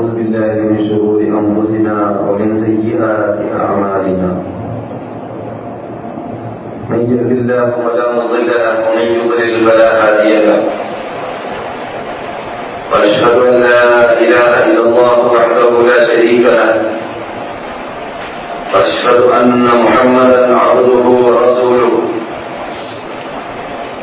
ونعوذ بالله من شرور أنفسنا ومن سيئات أعمالنا. من يهد الله فلا مضل له ومن يضلل فلا هادي له. وأشهد أن لا إله إلا الله وحده لا شريك له. وأشهد أن محمدا عبده ورسوله.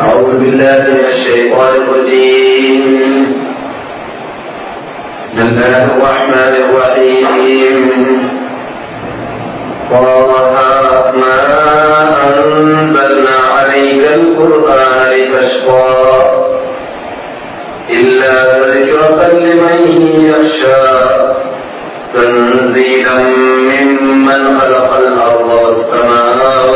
أعوذ بالله من الشيطان الرجيم. بسم الله الرحمن الرحيم. طه ما أنزلنا عليك القرآن لتشقى. إلا تذكرة لمن يخشى تنزيلا ممن خلق الأرض والسماوات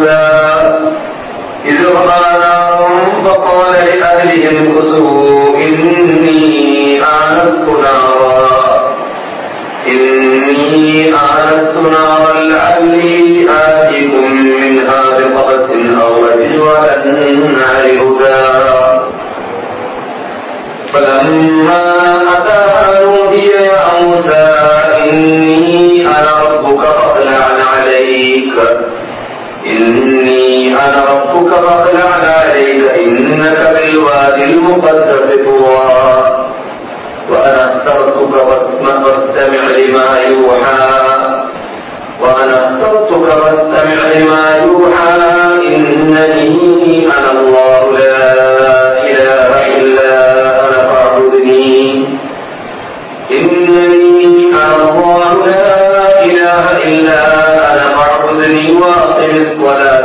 فقال لأهلهم كتبوا إني آنست نارا. إني آنست نارا لعلي آتيكم منها بقبس أو أجد النار هدى فلما أتاها نودي يا موسى إني أنا ربك فاخلع عليك. إني أنا ربك فاخلع عليك. إنك بالوادي المقدس طوى. وأنا أخترتك واستمع لما يوحى. وأنا أخترتك واستمع لما يوحى. إنني أنا الله لا إله إلا أنا فاعبدني. إنني أنا الله لا إله إلا أنا فاعبدني. وأقم الصلاة.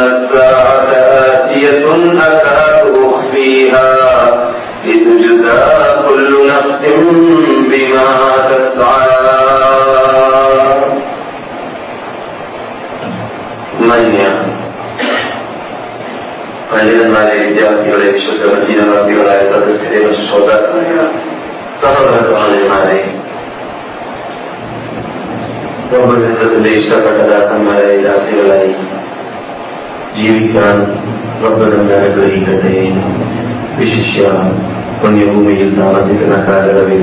الساعة آتية أكاد أخفيها لتجزى كل نفس بما تسعى മന്യ പണ്ഡിതന്മാരെ വിദ്യാർത്ഥികളെ വിശുദ്ധ മദീനവാസികളായ സദസ്യരെ ശ്രോതാക്കളായ സഹോദര സഹോദരിമാരെ ത്തിന്റെ ഇഷ്ടപ്പെട്ട ദാസന്മാരെ ദാസികളായി ജീവിക്കാൻ റബ്ബനം അനുഗ്രഹിക്കട്ടെ വിശിഷ്യ പുണ്യഭൂമിയിൽ താമസിക്കുന്ന കാലയളവിൽ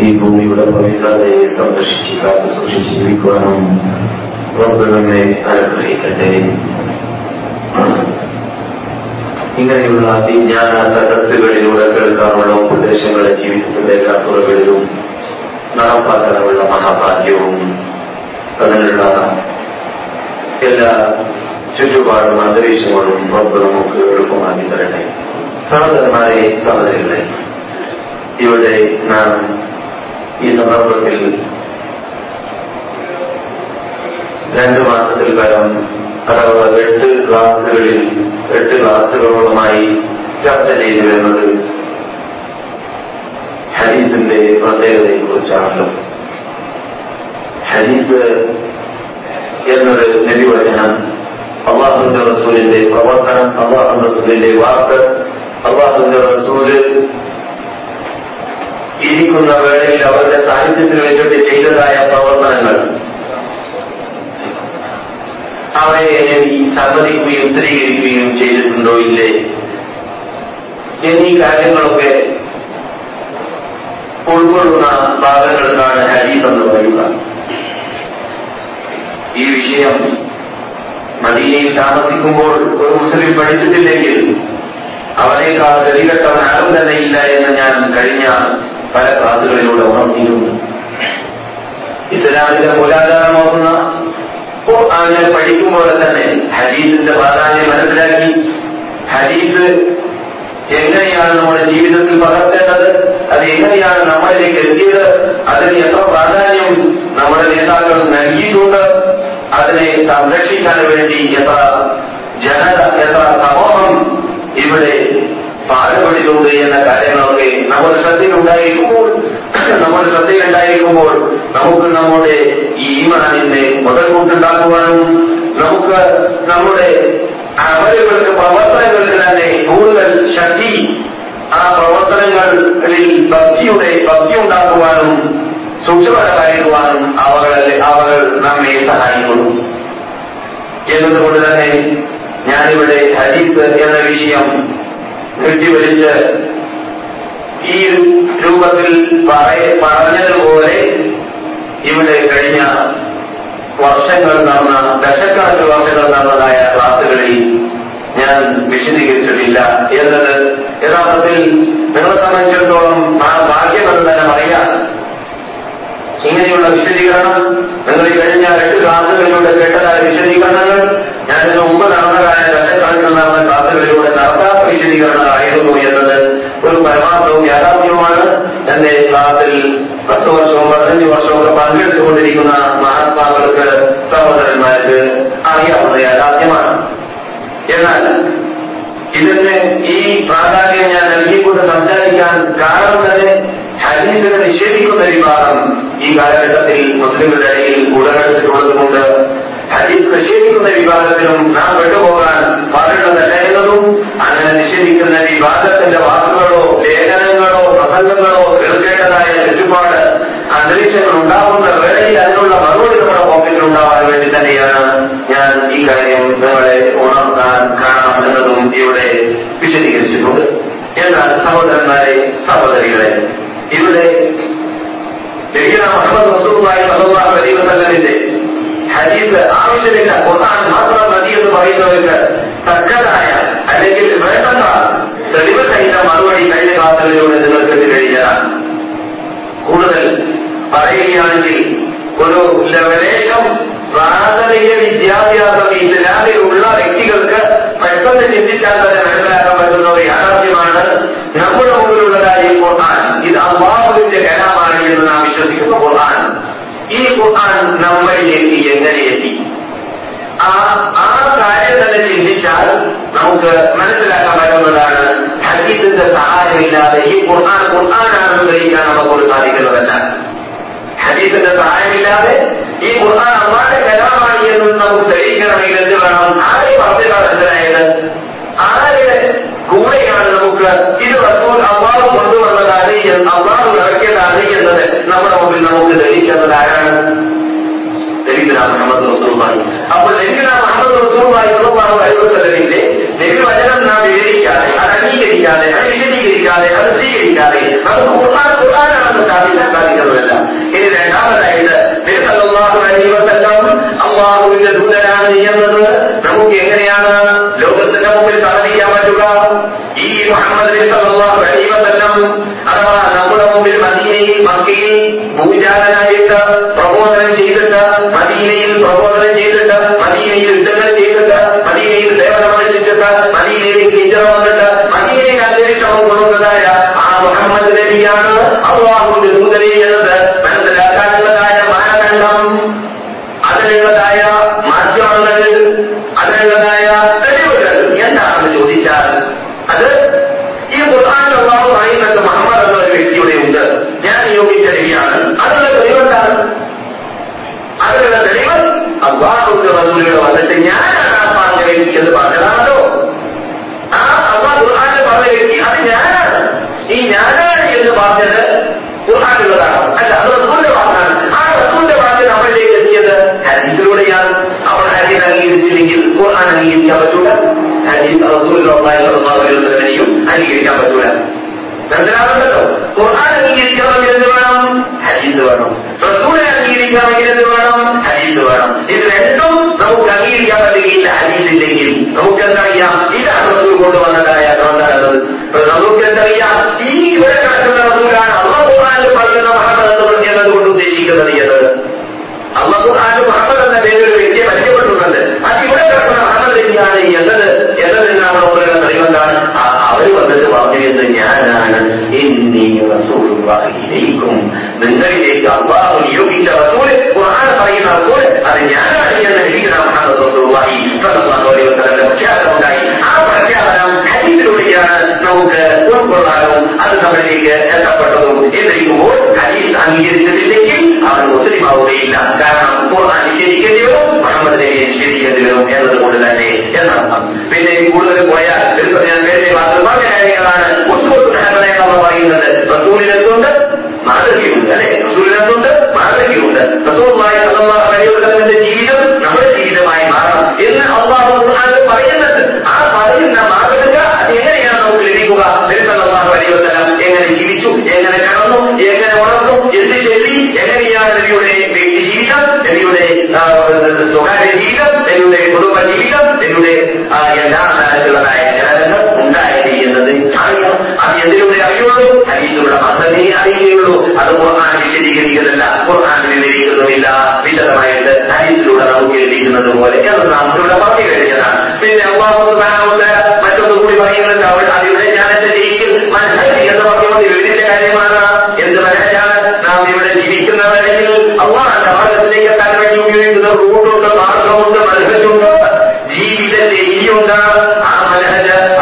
ഈ ഭൂമിയുടെ പവിത്രതയെ സംരക്ഷിച്ച് കാത്തു സൂക്ഷിച്ച് ജീവിക്കുവാനും റബ്ബനെ അനുഗ്രഹിക്കട്ടെ ഇങ്ങനെയുള്ള വിജ്ഞാന സദസ്സുകളിലൂടെ കേൾക്കാനുള്ള ഉപദേശങ്ങളെ ജീവിതത്തിന്റെ എല്ലാ തുറകളിലും നടപ്പാക്കാനുള്ള മഹാഭാഗ്യവും അതിനുള്ള എല്ലാ ചുറ്റുപാടും അന്തരീക്ഷങ്ങളും റബ്ബ് നമുക്ക് എളുപ്പമാക്കി തരട്ടെ. സഹോദരന്മാരെ സഹോദരികളെ ഇവിടെ നാം ഈ സന്ദർഭത്തിൽ രണ്ടു മാസത്തിൽ പരം അഥവാ എട്ട് ക്ലാസുകളിൽ എട്ട് ക്ലാസുകളുമായി ചർച്ച ചെയ്തു വരുന്നത് ഹരീസിന്റെ പ്രത്യേകതയെ കുറിച്ചാണല്ലോ ഹരീസ് എന്നത് നബിവചനം അള്ളാഹുന്റെ റസൂലിന്റെ പ്രവർത്തനം അള്ളാഹു റസൂലിന്റെ വാക്ക് അള്ളാഹുന്റെ റസൂൽ ഇരിക്കുന്ന വേളയിൽ അവരുടെ സാന്നിധ്യത്തിൽ വെച്ചിട്ട് ചെയ്തതായ പ്രവർത്തനങ്ങൾ. അവയെ സമ്മതിക്കുകയും സ്ഥിരീകരിക്കുകയും ചെയ്തിട്ടുണ്ടോ ഇല്ലേ? എന്നീ കാര്യങ്ങളൊക്കെ ഉൾക്കൊള്ളുന്ന ഭാഗങ്ങൾക്കാണ് ഹരീഫ് എന്ന് പറയുക. ഈ വിഷയം മദീനയിൽ താമസിക്കുമ്പോൾ ഒരു മുസ്ലിം പഠിച്ചിട്ടില്ലെങ്കിൽ അവനേക്കാൾ ഗതികെട്ടവൻ ആരും തന്നെ ഇല്ല എന്ന് ഞാൻ കഴിഞ്ഞ പല ക്ലാസുകളിലൂടെ ഉണർത്തിയിരുന്നു ഇസ്ലാമിന്റെ മൂലാധാരമാകുന്ന ഞാൻ പഠിക്കുമ്പോൾ തന്നെ ഹദീസിന്റെ പ്രാധാന്യം മനസ്സിലാക്കി. ഹദീസ് എങ്ങനെയാണ് നമ്മുടെ ജീവിതത്തിൽ പകർത്തേണ്ടത്? അത് എങ്ങനെയാണ് നമ്മളിലേക്ക് എത്തിയത്? അതിന് എത്ര പ്രാധാന്യം നമ്മുടെ നേതാക്കൾ നൽകിയിട്ടുണ്ട്? അതിനെ സംരക്ഷിക്കാൻ വേണ്ടി എത്ര ജനത എത്ര സമൂഹം ഇവിടെ പാടുപെടുന്നുണ്ട് എന്ന കാര്യങ്ങളൊക്കെ നമ്മുടെ ശ്രദ്ധയിലുണ്ടായിരിക്കുമ്പോൾ നമ്മുടെ ശ്രദ്ധയിലുണ്ടായിരിക്കുമ്പോൾ നമുക്ക് നമ്മുടെ ഈ ഈമാനിന്റെ മുതൽക്കൂട്ടുണ്ടാക്കുവാനും നമുക്ക് നമ്മുടെ അവരുകൾക്ക് പ്രവർത്തനങ്ങൾക്ക് തന്നെ കൂടുതൽ ശക്തി ആ പ്രവർത്തനങ്ങളിൽ ഭക്തിയുടെ ഭക്തി ഉണ്ടാക്കുവാനും സൂക്ഷ്മതമായിരിക്കുവാനും അവകളെ അവകൾ നമ്മെ സഹായിക്കുന്നു. എന്നതുകൊണ്ട് തന്നെ ഞാനിവിടെ ഹരീസ് എന്ന വിഷയം നീട്ടിവലിച്ച് ഈ രൂപത്തിൽ പറഞ്ഞതുപോലെ ഇവിടെ കഴിഞ്ഞ വർഷങ്ങൾ നടന്ന ദശക്കണക്കിന് വർഷങ്ങൾ നടന്നതായ ക്ലാസുകളിൽ ഞാൻ വിശദീകരിച്ചിട്ടില്ല. എന്നത് യഥാർത്ഥത്തിൽ നിങ്ങളെ സംബന്ധിച്ചിടത്തോളം ആ ഭാഗ്യമെന്ന് തന്നെ പറയാം ഇങ്ങനെയുള്ള വിശദീകരണം നിങ്ങൾ കഴിഞ്ഞ രണ്ട് ക്ലാസുകളിലൂടെ കേട്ടതായ വിശദീകരണങ്ങൾ ഞാനിത് മുമ്പ് നടന്നതായ ദശക്കാലത്ത് നടന്ന ക്ലാസുകളിലൂടെ നടത്താത്ത വിശദീകരണങ്ങളായിരുന്നു എന്നത് ഒരു പരമാർത്ഥവും യാഥാർത്ഥ്യവുമാണ്. എന്റെ ക്ലാസ്സിൽ പത്ത് വർഷവും പതിനഞ്ച് വർഷവും ഒക്കെ പങ്കെടുത്തുകൊണ്ടിരിക്കുന്ന മഹാത്മാക്കൾക്ക് സഹോദരന്മാർക്ക് അറിയാവുന്ന യാഥാർത്ഥ്യമാണ്. എന്നാൽ ഇതിന് ഈ പ്രാധാന്യം ഞാൻ നൽകിക്കൊണ്ട് സംസാരിക്കാൻ കാരണം തന്നെ ഹദീസിനെ നിഷേധിക്കുന്ന വിഭാഗം ഈ കാലഘട്ടത്തിൽ മുസ്ലിങ്ങളുടെ ഇടയിൽ ഉടലെടുത്തിട്ടുള്ളതുകൊണ്ട് ഹദീസ് നിഷേധിക്കുന്ന വിഭാഗത്തിലും നാം പെട്ടുപോകാൻ പാടുള്ളതല്ല എന്നതും അങ്ങനെ നിഷേധിക്കുന്ന വിഭാഗത്തിന്റെ വാക്കുകളോ ലേഖനങ്ങളോ പ്രസംഗങ്ങളോ കേൾക്കേണ്ടതായ ചുറ്റുപാട് അന്തരീക്ഷങ്ങൾ ഉണ്ടാവുന്ന വേളയിൽ അതിനുള്ള മറുപടി നമ്മുടെ ഓഫീസിൽ ഉണ്ടാവാൻ വേണ്ടി തന്നെയാണ് ഞാൻ ഈ കാര്യം നിങ്ങളെ ഉണർത്താൻ കാണാം എന്നതും ഇവിടെ വിശദീകരിച്ചിട്ടുണ്ട്. എന്നാൽ സഹോദരന്മാരെ സഹോദരികളെ? ഇവിടെ സ്വല്ലല്ലാഹു അലൈഹി ആവശ്യമില്ല. ഖുർആൻ മാത്രം മതി എന്ന് തക്കതായ അല്ലെങ്കിൽ വേണ്ടത്ര തെളിവ് സഹിത മറുപടി കഴിഞ്ഞ ക്ലാസുകളിലൂടെ നിങ്ങൾ കിട്ടിക്കഴിഞ്ഞതാണ് കൂടുതൽ പറയുകയാണെങ്കിൽ ഒരു ലവലേശം പ്രാഥമിക വിദ്യാഭ്യാസം ഇസ്ലാമിലുള്ള വ്യക്തികൾക്ക് പെട്ടെന്ന് ചിന്തിച്ചാൽ തന്നെ മനസ്സിലാക്കാൻ പറ്റുന്ന ഒരു യാഥാർത്ഥ്യമാണ് നമ്മുടെ മുമ്പിലുള്ളതായ കാര്യം ഖുർആൻ. ഇത് അള്ളാഹുവിന്റെ കലാമാണ് എന്ന് നാം വിശ്വസിക്കുന്ന ഖുർആൻ. ഈ ഖുർആൻ നമ്മളിലേക്ക് എങ്ങനെ എത്തി? ആ ആ കാര്യം തന്നെ ചിന്തിച്ചാൽ നമുക്ക് മനസ്സിലാക്കാൻ പറ്റുന്നതാണ് ഹദീസിന്റെ സഹായമില്ലാതെ ഈ ഖുർആൻ ഖുർആനാണെന്ന് ഗ്രഹിക്കാൻ നമുക്കൊരു സാധിക്കുന്നതല്ല. ഹദീസിന്റെ സഹായമില്ലാതെ ഈ ഖുർആൻ അള്ളാന്റെ കലാമാണ് എന്ന് നമുക്ക് തെളിയിക്കണമെങ്കിൽ എന്ത് വേണം? ആരെ പറഞ്ഞിട്ടാണ് മനസ്സിലായത്? ആരുടെ കൂടെയാണ് നമുക്ക് ഇത് റസൂൽ അള്ളാഹു هذه الأضرار لوگ سے نہ അഥവാ നമ്മുടെ മദീനയിൽ മക്കയിൽ ഭൂജാലനായിട്ട് പ്രബോധനം ചെയ്തിട്ട് മദീനയിൽ പ്രബോധനം ചെയ്തിട്ട് മദീനയിൽ യുദ്ധങ്ങൾ ചെയ്തിട്ട് മദീനയിൽ സേവനമനുഷ്ഠിച്ചിട്ട് മദീനയിലേക്ക് ഹിജറ വന്നിട്ട് മദീനയിൽ അന്തരീക്ഷം കൊടുക്കുന്നതായ ആ മുഹമ്മദ് നബിയാണ് അള്ളാഹുവിന്റെ ദൂതനെ എന്നത് മനസ്സിലാക്കാനുള്ളതായ മാനദണ്ഡം അതിനുള്ളതായ മാധ്യമങ്ങൾ അതിനുള്ളതായ ഇതാണ് റസൂൽ കൊണ്ടുവന്നതായ ഗ്രന്ഥാണത് നമുക്ക് എന്തറിയാം ഈ ഇവിടെ കിടക്കുന്ന റസൂലാണ് അള്ളാഹ് ഖുർആനിൽ പറയുന്ന മുഹമ്മദ് എന്ന് കൊണ്ട് ഉദ്ദേശിക്കുന്നത് എന്നത് അള്ളാഹ് ഖുർആനിൽ മുഹമ്മദ് എന്ന പേരിൽ ഒരു വ്യക്തിയെ പരിചയപ്പെടുത്തുന്നുണ്ട്. അത് ഇവിടെ കിടക്കുന്ന മുഹമ്മദ് വ്യക്തിയാണ് എന്നത് എന്നതിന് നമ്മൾ പറയുന്ന തെളിവെന്താണ് അവർ വന്നിട്ട് പറഞ്ഞത് ഞാനാണ്. എന്നീ റസൂലുള്ളാഹിയിലേക്കും നിങ്ങളിലേക്ക് അള്ളാഹു നിയോഗിച്ച റസൂൽ ഖുർആൻ പറയുന്ന റസൂൽ അത് ഞാനാണ് എന്ന് നബിഗുന മുഹമ്മദ് റസൂലുള്ളാഹി നമുക്ക് ഉൾക്കൊള്ളാനും അത് നമ്മളിലേക്ക് എത്തപ്പെട്ടതും എന്നിരിക്കുമ്പോൾ ഹദീസ് അംഗീകരിച്ചിട്ടില്ലെങ്കിൽ അവൻ മുസ്ലിം ആവുകയില്ല കാരണം ഖുർആൻ നിഷേധിക്കേണ്ടി വരും മുഹമ്മദ് നബിയെ നിഷേധിക്കേണ്ടി വരും എന്നതുകൊണ്ട് തന്നെ എന്നർത്ഥം. പിന്നെ കൂടുതൽ പോയാൽ ഞാൻ മാത്രം പറഞ്ഞ കാര്യങ്ങളാണ് എന്ന് പറയുന്നത്. അല്ലെ റസൂലിനെന്തുണ്ട് മാതൃകയുണ്ട് സ്വല്ലല്ലാഹു അലൈഹി ജീവിതം നമ്മുടെ ജീവിതമായി മാറണം എന്ന് അള്ളാഹു ഖുർആനിൽ പറയുന്നത് ആ പറയുന്ന മാതൃക എങ്ങനെയാണ് നമുക്ക് ലഭിക്കുക? എങ്ങനെ ജീവിച്ചു എങ്ങനെ കടന്നു എങ്ങനെ ഉണർന്നു എന്ത് ചെല്ലി എങ്ങനെയാണ് നബിയുടെ വ്യക്തി ജീവിതം നബിയുടെ സ്വകാര്യ ജീവിതം നബിയുടെ കുടുംബ ജീവിതം നബിയുടെ എല്ലാ തരത്തിലുള്ളതായ ഉണ്ടായത് എന്നത് അറിയാം അത് എന്തിലൂടെ അറിയുള്ളൂ? ഹരീതിലുള്ള മാത്രമേ അറിയുകയുള്ളൂ. അത് ഖുർആൻ വിശദീകരിക്കുന്നില്ല. ഖുർആൻ വിവരിക്കുന്നുമില്ല വിശദമായിട്ട് ഹരിസിലൂടെ നമുക്ക് എഴുതിക്കുന്നത് പോലെ എന്ന് നാം ഇവിടെ പറഞ്ഞു കഴിഞ്ഞതാണ്. പിന്നെ അള്ളാഹു മറ്റൊന്നും കൂടി പറയുന്നുണ്ട് അവൾ അതിവിടെ എന്റെ ജീവിതത്തിൽ മനസ്സിലാക്കി എന്ന് പറഞ്ഞുകൊണ്ട് വിവരിച്ച കാര്യമാണ്. എന്ത് മനസ്സിലാണ്? നാം ഇവിടെ ജീവിക്കുന്നവരെങ്കിൽ അള്ളാഹന്റെ മാർഗത്തിലേക്ക് എത്താൻ വേണ്ടി ഉപയോഗിക്കുന്ന റൂട്ടുണ്ട് മാർഗമുണ്ട് മനസ്സിലുണ്ട് ജീവിത ശൈലിയുണ്ട് ആ മനഹജ്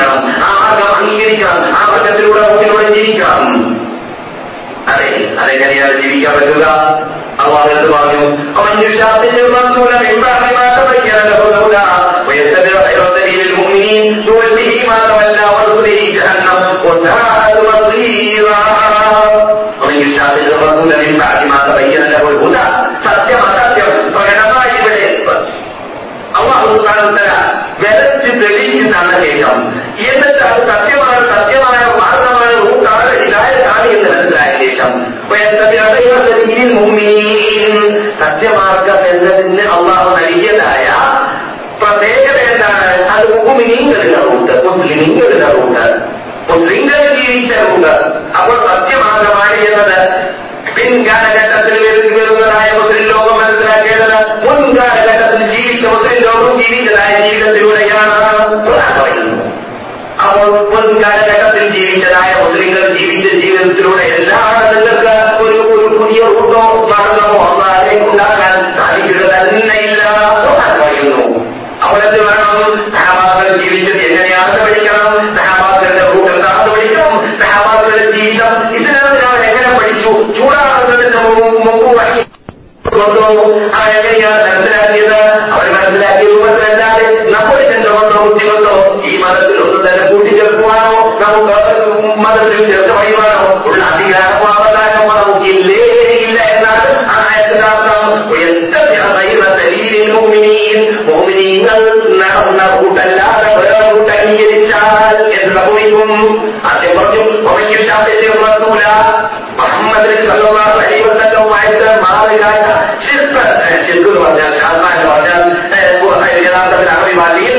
ജീവിക്കാം ആ ആഗ്രഹം അംഗീകരിക്കാം ആ പറ്റത്തിലൂടെ അവനിലൂടെ ജീവിക്കാം അതെ അതെങ്ങനെയാണ് ജീവിക്കാൻ പറ്റുക ാണ് എന്നിട്ട് അത് സത്യമായ സത്യമായ മാർഗമായ റൂട്ടാണ് ഹിദായത്താണ് എന്ന് മനസ്സിലായ ശേഷം ഈ മുഅ്മിനീൻ സത്യമാർഗം എന്നതിന് അള്ളാഹു നൽകിയതായ പ്രത്യേകത എന്താണ് അത് മുഅ്മിനീങ്ങളുടെ റൂട്ട് മുസ്ലിമീങ്ങളുടെ റൂട്ട് മുസ്ലിങ്ങൾ ജീവിച്ച റൂട്ട് അപ്പോൾ സത്യമാർഗമാണ് എന്നത് പിൻകാലഘട്ടത്തിൽ വരുന്ന- വരുന്നതായ മുസ്ലിം ലോകം മനസ്സിലാക്കേണ്ടത് മുൻകാലഘട്ടത്തിൽ ജീവിച്ച മുസ്ലിം ലോകം ജീവിച്ചതായ ജീവിതത്തിലൂടെയാണ് ഖുർആൻ പറയുന്നത് മുപ്പത് കാലഘട്ടത്തിൽ ജീവിച്ചതായ മുസ്ലിങ്ങൾ ജീവിച്ച ജീവിതത്തിലൂടെ എല്ലാ നിങ്ങൾക്ക് ഒരു ഒരു പുതിയ റൂട്ടോ മാർഗമോ അല്ലാതെ ഉണ്ടാക്കാൻ സാധിക്കുക തന്നെയില്ല പറയുന്നു. എന്ത് വേണം സഹാബാക്കൾ ജീവിച്ചത് എങ്ങനെയാണ് പഠിക്കണം. സഹാബാക്കളുടെ റൂട്ട് എന്താണെന്ന് പഠിക്കണം സഹാബാക്കളുടെ ജീവിതം ഇതിനകത്ത് ഞാൻ എങ്ങനെ പഠിച്ചു? ചൂടാകുന്നതിന് മുമ്പ് വഴി ആ എങ്ങനെയാണ് മനസ്സിലാക്കിയത്? അവർ മനസ്സിലാക്കിയ രൂപത്തിലല്ലാതെ നമ്മുടെ ചെന്തകൊണ്ടോ ബുദ്ധി കൊണ്ടോ ഈ മതത്തിൽ ഒന്നും തന്നെ കൂട്ടിച്ചേർക്കുവാനോ നമുക്ക് മതത്തിൽ ചേർത്ത് പറയുവാനോ ഉള്ള അധികാരമോ അവകാശമോ നമുക്കില്ലേ ഇല്ല എന്നാണ് ആ ആയത്തിനർത്ഥം മോമിനീങ്ങൾ നടന്ന കൂട്ടല്ലാതെ വേറെ കൂട്ട് അംഗീകരിച്ചാൽ എന്ന് സംഭവിക്കും ആദ്യം പറഞ്ഞു റസൂല മുഹമ്മദ് സല്ലല്ലാഹു അലൈഹി വസല്ലവുമായിട്ട് മാറുകാട്ട ശിർക്ക് ശിർക്ക് എന്ന് പറഞ്ഞാൽ ഷാത്താൻ എന്ന് പറഞ്ഞാൽ ഏഹ്, യഥാർത്ഥത്തിൽ അറബി ഭാഷയിൽ നബി ഒരു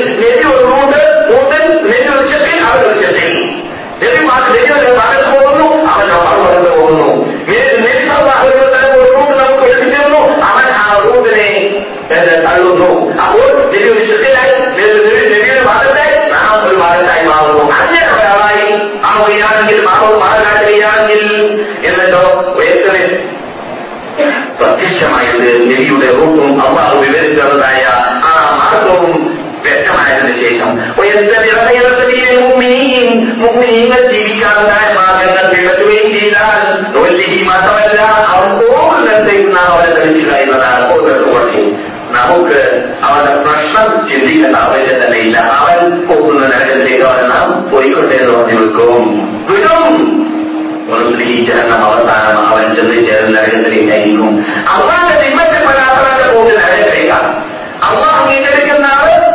പ്രത്യക്ഷമായത് നെവിയുടെ റൂട്ടും അള്ളാഹു വിവരിച്ചതായ ആ മാർഗവും ഒരു ശേഷം നബി മാ- നബി ഒരു ഭാഗത്ത് മാത്രമല്ല അവൻ മറുഭാഗത്ത് പോകുന്നു നബി- നബി സല്ലല്ലാഹു അലൈഹി വസല്ലം ഒരു റൂട്ട് നമുക്ക് എത്തിച്ചേർന്നു അവൻ ആ റൂട്ടിനെ ഏഹ്, തള്ളുന്നു അപ്പോൾ നബി ഒരു ശക്തിയായി നബി നബി- നബിയുടെ ഭാഗത്തായി നാം ഒരു ഭാഗത്തായി മാറുന്നു അങ്ങനെ ഒരാളായി ആവുകയാണെങ്കിൽ മാറും മാറാക്കുകയാണെങ്കിൽ എന്നിട്ടോ വേദന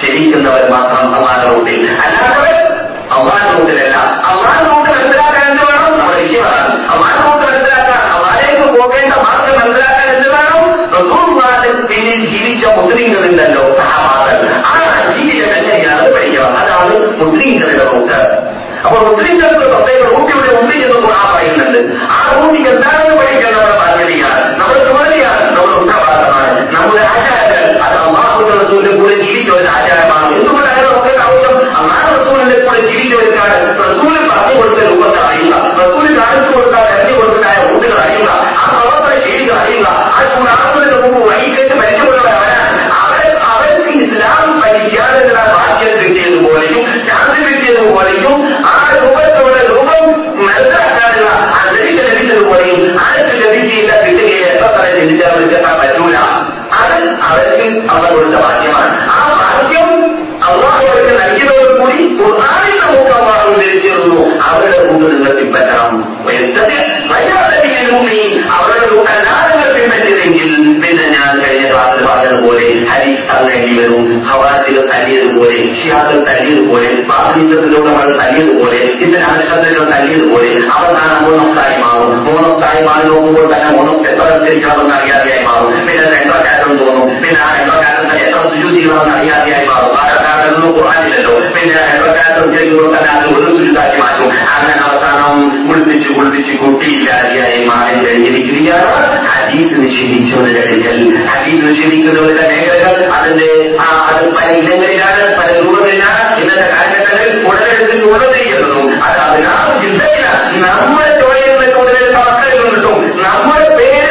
ചരിക്കുന്നവർ മാത്രം അള്ളാഹ് റൂട്ടിൽ അല്ലാത്തവർ അള്ളാഹ് റൂട്ടിലല്ല അള്ളാഹ് റൂട്ട് മനസ്സിലാക്കാൻ എന്ത് വേണം നമ്മുടെ വിഷയമാണ് അള്ളാഹ് റൂട്ട് മനസ്സിലാക്കാൻ അള്ളാഹിലേക്ക് പോകേണ്ട മാർഗം മനസ്സിലാക്കാൻ എന്ത് വേണം റസൂർമാരുടെ പിന്നിൽ ജീവിച്ച മുസ്ലിങ്ങളുണ്ടല്ലോ സഹമാകൾ ആ ജീവിതം എങ്ങനെയാണ് പഠിക്കണം അതാണ് മുസ്ലിങ്ങളുടെ റൂട്ട് അപ്പോൾ മുസ്ലിങ്ങൾക്ക് പ്രത്യേക റൂട്ടിയുടെ മുമ്പിൽ നിന്ന് ഖുർആൻ പറയുന്നുണ്ട് ആ റൂട്ടിൽ എന്താണെന്ന് بولتے ہوئے തള്ളേണ്ടി വരും ഹവാസികൾ തല്ലിയതുപോലെ ഷിയാക്കൾ തല്ലിയതുപോലെ പ്രാതിനിധ്യത്തിലൂടെ നമ്മൾ തല്ലിയതുപോലെ ഇത്തരം അനശ്രദ്ധകൾ തല്ലിയതുപോലെ അവസാനം മൂന്നൊക്കായി മാറും മൂന്നൊക്കായി മാറി നോക്കുമ്പോൾ തന്നെ മൂന്നും എത്ര അനുസരിക്കണമെന്ന് അറിയാതെയായി മാറും പിന്നെ എത്ര കാറ്റം തോന്നും പിന്നെ ആ എത്ര കാറ്റം എത്ര സുജു ചെയ്യണമെന്ന് അറിയാതെയായി മാറും കാരണമൊന്നും കുറഞ്ഞില്ലല്ലോ പിന്നെ എത്ര കാറ്റം ചെയ്യുമ്പോൾ തന്നെ അത് ഒരു സുജുതാക്കി മാറ്റും അങ്ങനെ അവസാനം കുളിപ്പിച്ച് കുളിപ്പിച്ച് കുട്ടിയില്ലാതെയായി മാറി കഴിഞ്ഞിരിക്കുകയാണ് ഹദീസ് നിഷേധിച്ചവരുടെ അടുക്കൽ ഹദീസ് നിഷേധിക്കുന്നവരുടെ മേഖലകൾ അതിന്റെ ആ അത് പല ഇനങ്ങളിലാണ് പല രൂപങ്ങളിലാണ് ഇന്നത്തെ കാലഘട്ടങ്ങളിൽ ഉടലെടുത്ത് ഉള്ളത് ചെയ്യുന്നതും അത് അതിനാറ് ചിന്തയിലാണ് നമ്മുടെ ചോരയിൽ നിന്നൊക്കെ ഉടലെടുത്ത മക്കളിൽ കിട്ടും നമ്മുടെ പേര്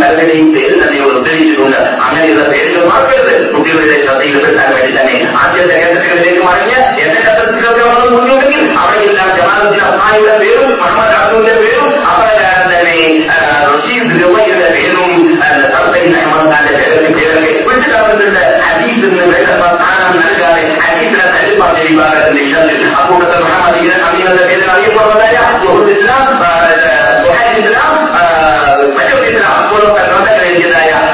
پہلے ہی بھیج نہ دیو ഉദ്ധരിച്ചിട്ടുണ്ട് അങ്ങനെയുള്ള പേരുകൾ മറക്കരുത് കുട്ടികളുടെ ശ്രദ്ധയിൽപ്പെടുത്താൻ വേണ്ടി തന്നെ ആദ്യത്തെ കേന്ദ്രങ്ങളിലേക്ക് മറിഞ്ഞ് എന്റെ ശബ്ദത്തിലൊക്കെ വന്ന് മുന്നിട്ടുണ്ടെങ്കിൽ അവിടെയെല്ലാം ജമാലുദ്ദീൻ അബ്ബായുടെ പേരും മുഹമ്മദ് അബ്ദുവിന്റെ പേരും അപ്രകാരം തന്നെ റഷീദ് രൂപയുടെ പേരും സർസൈൻ അഹമ്മദ് ഖാന്റെ പേരൊക്കെ പേരൊക്കെ വിട്ടുകളഞ്ഞിട്ടുണ്ട് ഹദീസിന് വേണ്ട സ്ഥാനം നൽകാതെ ഹദീസിനെ തല്ലി പറഞ്ഞ വിഭാഗത്തിന്റെ ഇഷ്ടത്തിൽ അക്കൂട്ടത്തിൽ മുഹമ്മദ് ഇബ്ൻ അമീറിന്റെ പേരിൽ അറിയപ്പെടുന്നതായ സുഹൃത്ത് ഇസ്ലാം സുഹൈബ് ഇസ്ലാം മറ്റൊരു ഇസ്ലാം പോലൊക്കെ ഗ്രന്ഥങ്ങൾ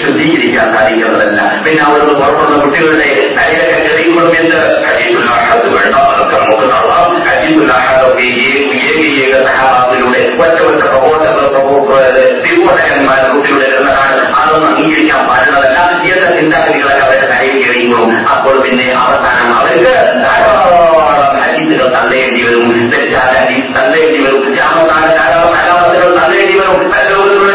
ശുദ്ധീകരിക്കാൻ സാധിക്കുന്നതല്ല പിന്നെ അവിടുന്ന് പുറപ്പെടുന്ന കുട്ടികളുടെ തലയൊക്കെ കയറിക്കൊള്ളും എന്ന് ഹദീസുല്ലാഹത്ത് വേണ്ട അതൊക്കെ നമുക്ക് തള്ളാം ഹദീസുല്ലാഹത്തൊക്കെ ഏക ഏക സഹാബാത്തിലൂടെ ഒറ്റ ഒറ്റ പ്രബോധക വിമോചകന്മാർ കുട്ടികളുടെ എന്നതാണ് അതൊന്നും അംഗീകരിക്കാൻ പാടുള്ളതല്ല എന്ന ചിന്താഗതികളൊക്കെ അവരുടെ തലയിൽ കയറിക്കൊള്ളും അപ്പോൾ പിന്നെ അവസാനം അവർക്ക് ധാരാളം ഹദീസുകൾ തള്ളേണ്ടി വരും തെറ്റായ ഹദീസ് തള്ളേണ്ടി വരും രാമനാട് ധാരാളം അലാമത്തുകൾ തള്ളേണ്ടി വരും ലോകത്തിലുള്ള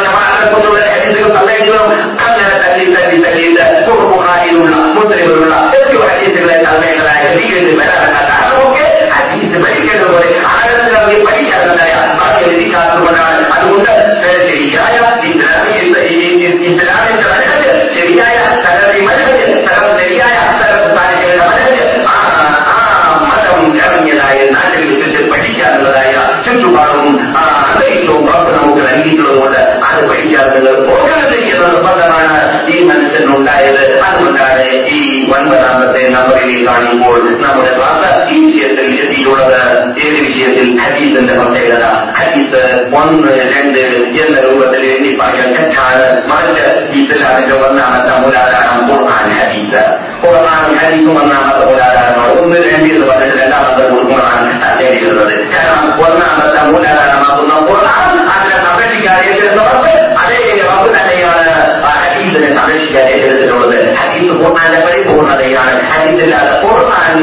ശരിയായ நம்பர் ஐம்பத்தி நம்பரிலே காணும் போல் நம்முடைய வாசாத்தி விஷயத்தில் எதிரோட ஏழு விஷயத்தில் ஹதீஸ் என்ற வகையிலா ஹதீஸ் ஒன்று ரெண்டு எந்த ரூபத்தில் எண்ணிப்பார்கள் கற்றாத மறைச்ச இஸ்லாமிக வர்ணாமத்த மூலாதாரம் குர்ஆன் ஹதீஸ் குர்ஆன் ஹதீஸும் வர்ணாமத்த மூலாதாரம் ஒன்று ரெண்டு இது வந்து ரெண்டாமத்த குர்ஆன் அதே இருக்கிறது காரணம் வர்ணாமத்த மூலாதாரம் குர்ஆன் அந்த நபரிக்காரியில் அதே வந்து நல்லையான الحديث اللي اتعملش ده الحديث القرآن ده فريق قرآن يعني الحديث اللي على قرآن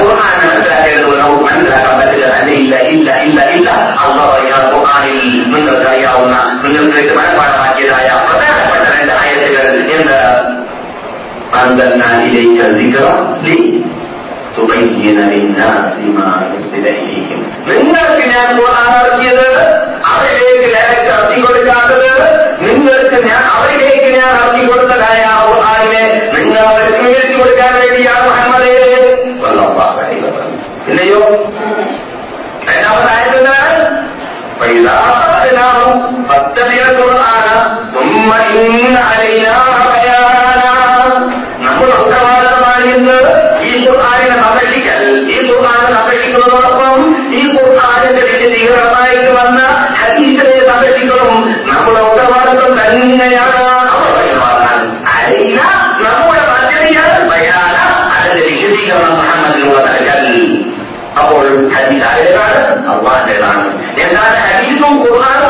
قرآن فاكر ولو من لا بدل إلا إلا إلا إلا الله يا قرآن من الداية أو ما من الداية ما يفعل حاجة داية فلا فلا عند آية إن أنزلنا إليك الذكر ليه تبين للناس ما يرسل إليهم من الكنيا القرآن أركيده عليك لا تأتي ولكاتب من الكنيا عليك ഞാൻ ഇറക്കി കൊടുത്തതായ നിങ്ങൾ അവർക്ക് വിവരിച്ചു കൊടുക്കാൻ വേണ്ടിയാണ് മുഹമ്മദ് ഇല്ലയോ? രണ്ടാമതായത് ഈ ഖുർആാനിനെ സംരക്ഷിക്കൽ. ഈ ഖുർആാനെ സംരക്ഷിക്കുന്നതോടൊപ്പം ഈ ഖുർആാനിന്റെ വിശദീകരണമായിട്ട് വന്ന ഹദീസിനെ സംരക്ഷിക്കണം നമ്മുടെ ഉത്തരവാദിത്വം തന്നെയാണ്. سماوت لوگ آ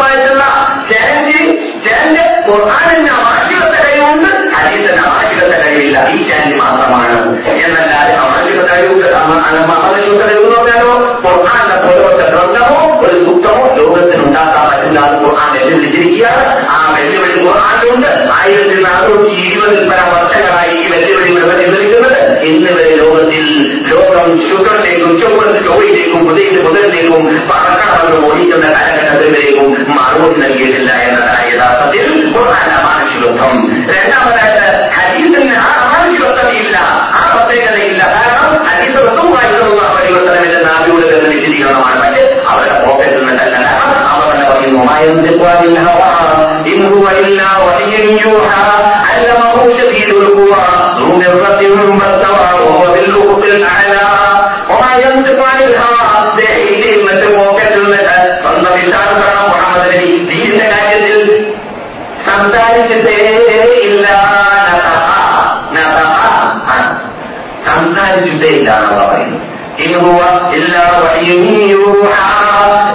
میم آئی بر وقت إنما للغة الجواب الشكر لانهم شوفوا الكويت لانهم بديت بديت لانهم فحركها الموليد من العالم بديت لانهم معروف نجيب الله يا ملاعي لا تطير قرآن أمان شلوتهم لأنه هذا حديث من أمان شلوتهم إلا عرب بينا إلا أعرف حديث رسول الله صلى الله عليه وسلم إذا نابي ولد من الجديد يوم على مجد أولا فوقت المثل لنا أمرنا وإنه ما ينطق عن الهوى إن هو إلا وحي يوحى. ഇന്നുവ എല്ലാ വഴിയും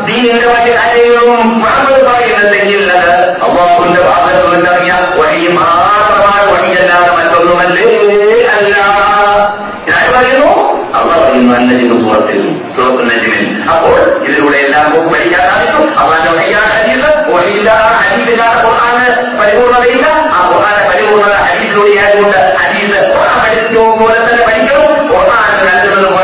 ദീനിന്റെ മറ്റ് കാര്യങ്ങളും മുഹമ്മദ് പറയുന്നുണ്ടെങ്കിൽ അത് അള്ളാഹുവിന്റെ ഭാഗത്ത് നിന്നറിയ വഴി മാത്രമാണ് വഴിയല്ലാതെ മറ്റൊന്നുമല്ലേ അല്ല ഞാൻ പറയുന്നു അള്ള പറയുന്നു അന്നജിന് സുഹൃത്തിൽ സുഹൃത്ത് നജിമിൽ അപ്പോൾ ഇതിലൂടെ എല്ലാം നമുക്ക് പഠിക്കാൻ സാധിക്കും അള്ളാന്റെ വഴിയാണ് ഹരീസ് വഴിയില്ല ഹരീസില്ലാത്ത ഖുർആാന് പരിപൂർണതയില്ല ആ ഖുർആാന്റെ പരിപൂർണത ഹരീസിലൂടെ ആയതുകൊണ്ട് ഹരീസ് ഖുർആൻ പഠിക്കുന്നത് പോലെ തന്നെ പഠിക്കണം ഖുർആൻ നൽകുന്നത് പോലെ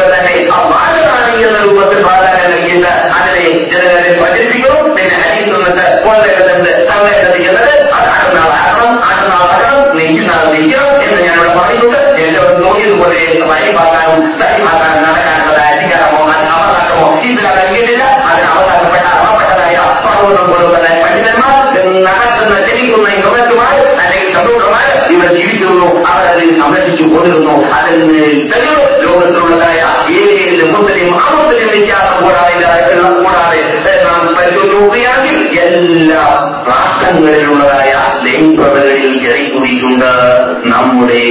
എന്ന രൂപത്തിൽ പ്രാധാന്യം നൽകിയിട്ട് അതിനെ ജനങ്ങളെ പഠിപ്പിക്കും പിന്നെ എന്നിട്ട് കൊല്ലരുതെന്ന് സമയത്ത് ചെയ്യുന്നത് അത് അടുന്നാളാകണം അടുന്നാളാകണം നെയ്യുന്നാൾ നെയ്യണം എന്ന് ഞാനിവിടെ പറയുന്നുണ്ട് എല്ലാവരും നോക്കിയതുപോലെ വഴിപാക്കാനും സഹിമാക്കാനും നടക്കാനുള്ള അധികാരമോ അവകാശമോ ഇതിൽ നൽകിയിട്ടില്ല അതിന് അവതാരപ്പെട്ട അർഹപ്പെട്ടതായ പർവതം കൊണ്ടുവന്ന പണ്ഡിതന്മാർ നടക്കുന്ന ജനിക്കുന്ന യുവത്തുമാർ അല്ലെങ്കിൽ സമൂഹമാർ ഇവർ ജീവിച്ചിരുന്നു. അവരതിൽ സംരക്ഷിച്ചു കൊണ്ടിരുന്നു അതിൽ തെളിവ് ലോകത്തിലുള്ളതായ ഏത് മുസ്ലിം അമുസ്ലിം വ്യത്യാസം കൂടാതെ കൂടാതെ നാം പരിശോധിച്ച് നോക്കുകയാണെങ്കിൽ എല്ലാ രാഷ്ട്രങ്ങളിലുള്ളതായ ലൈംഗികളിൽ ജനിക്കുകയുണ്ട് നമ്മുടെ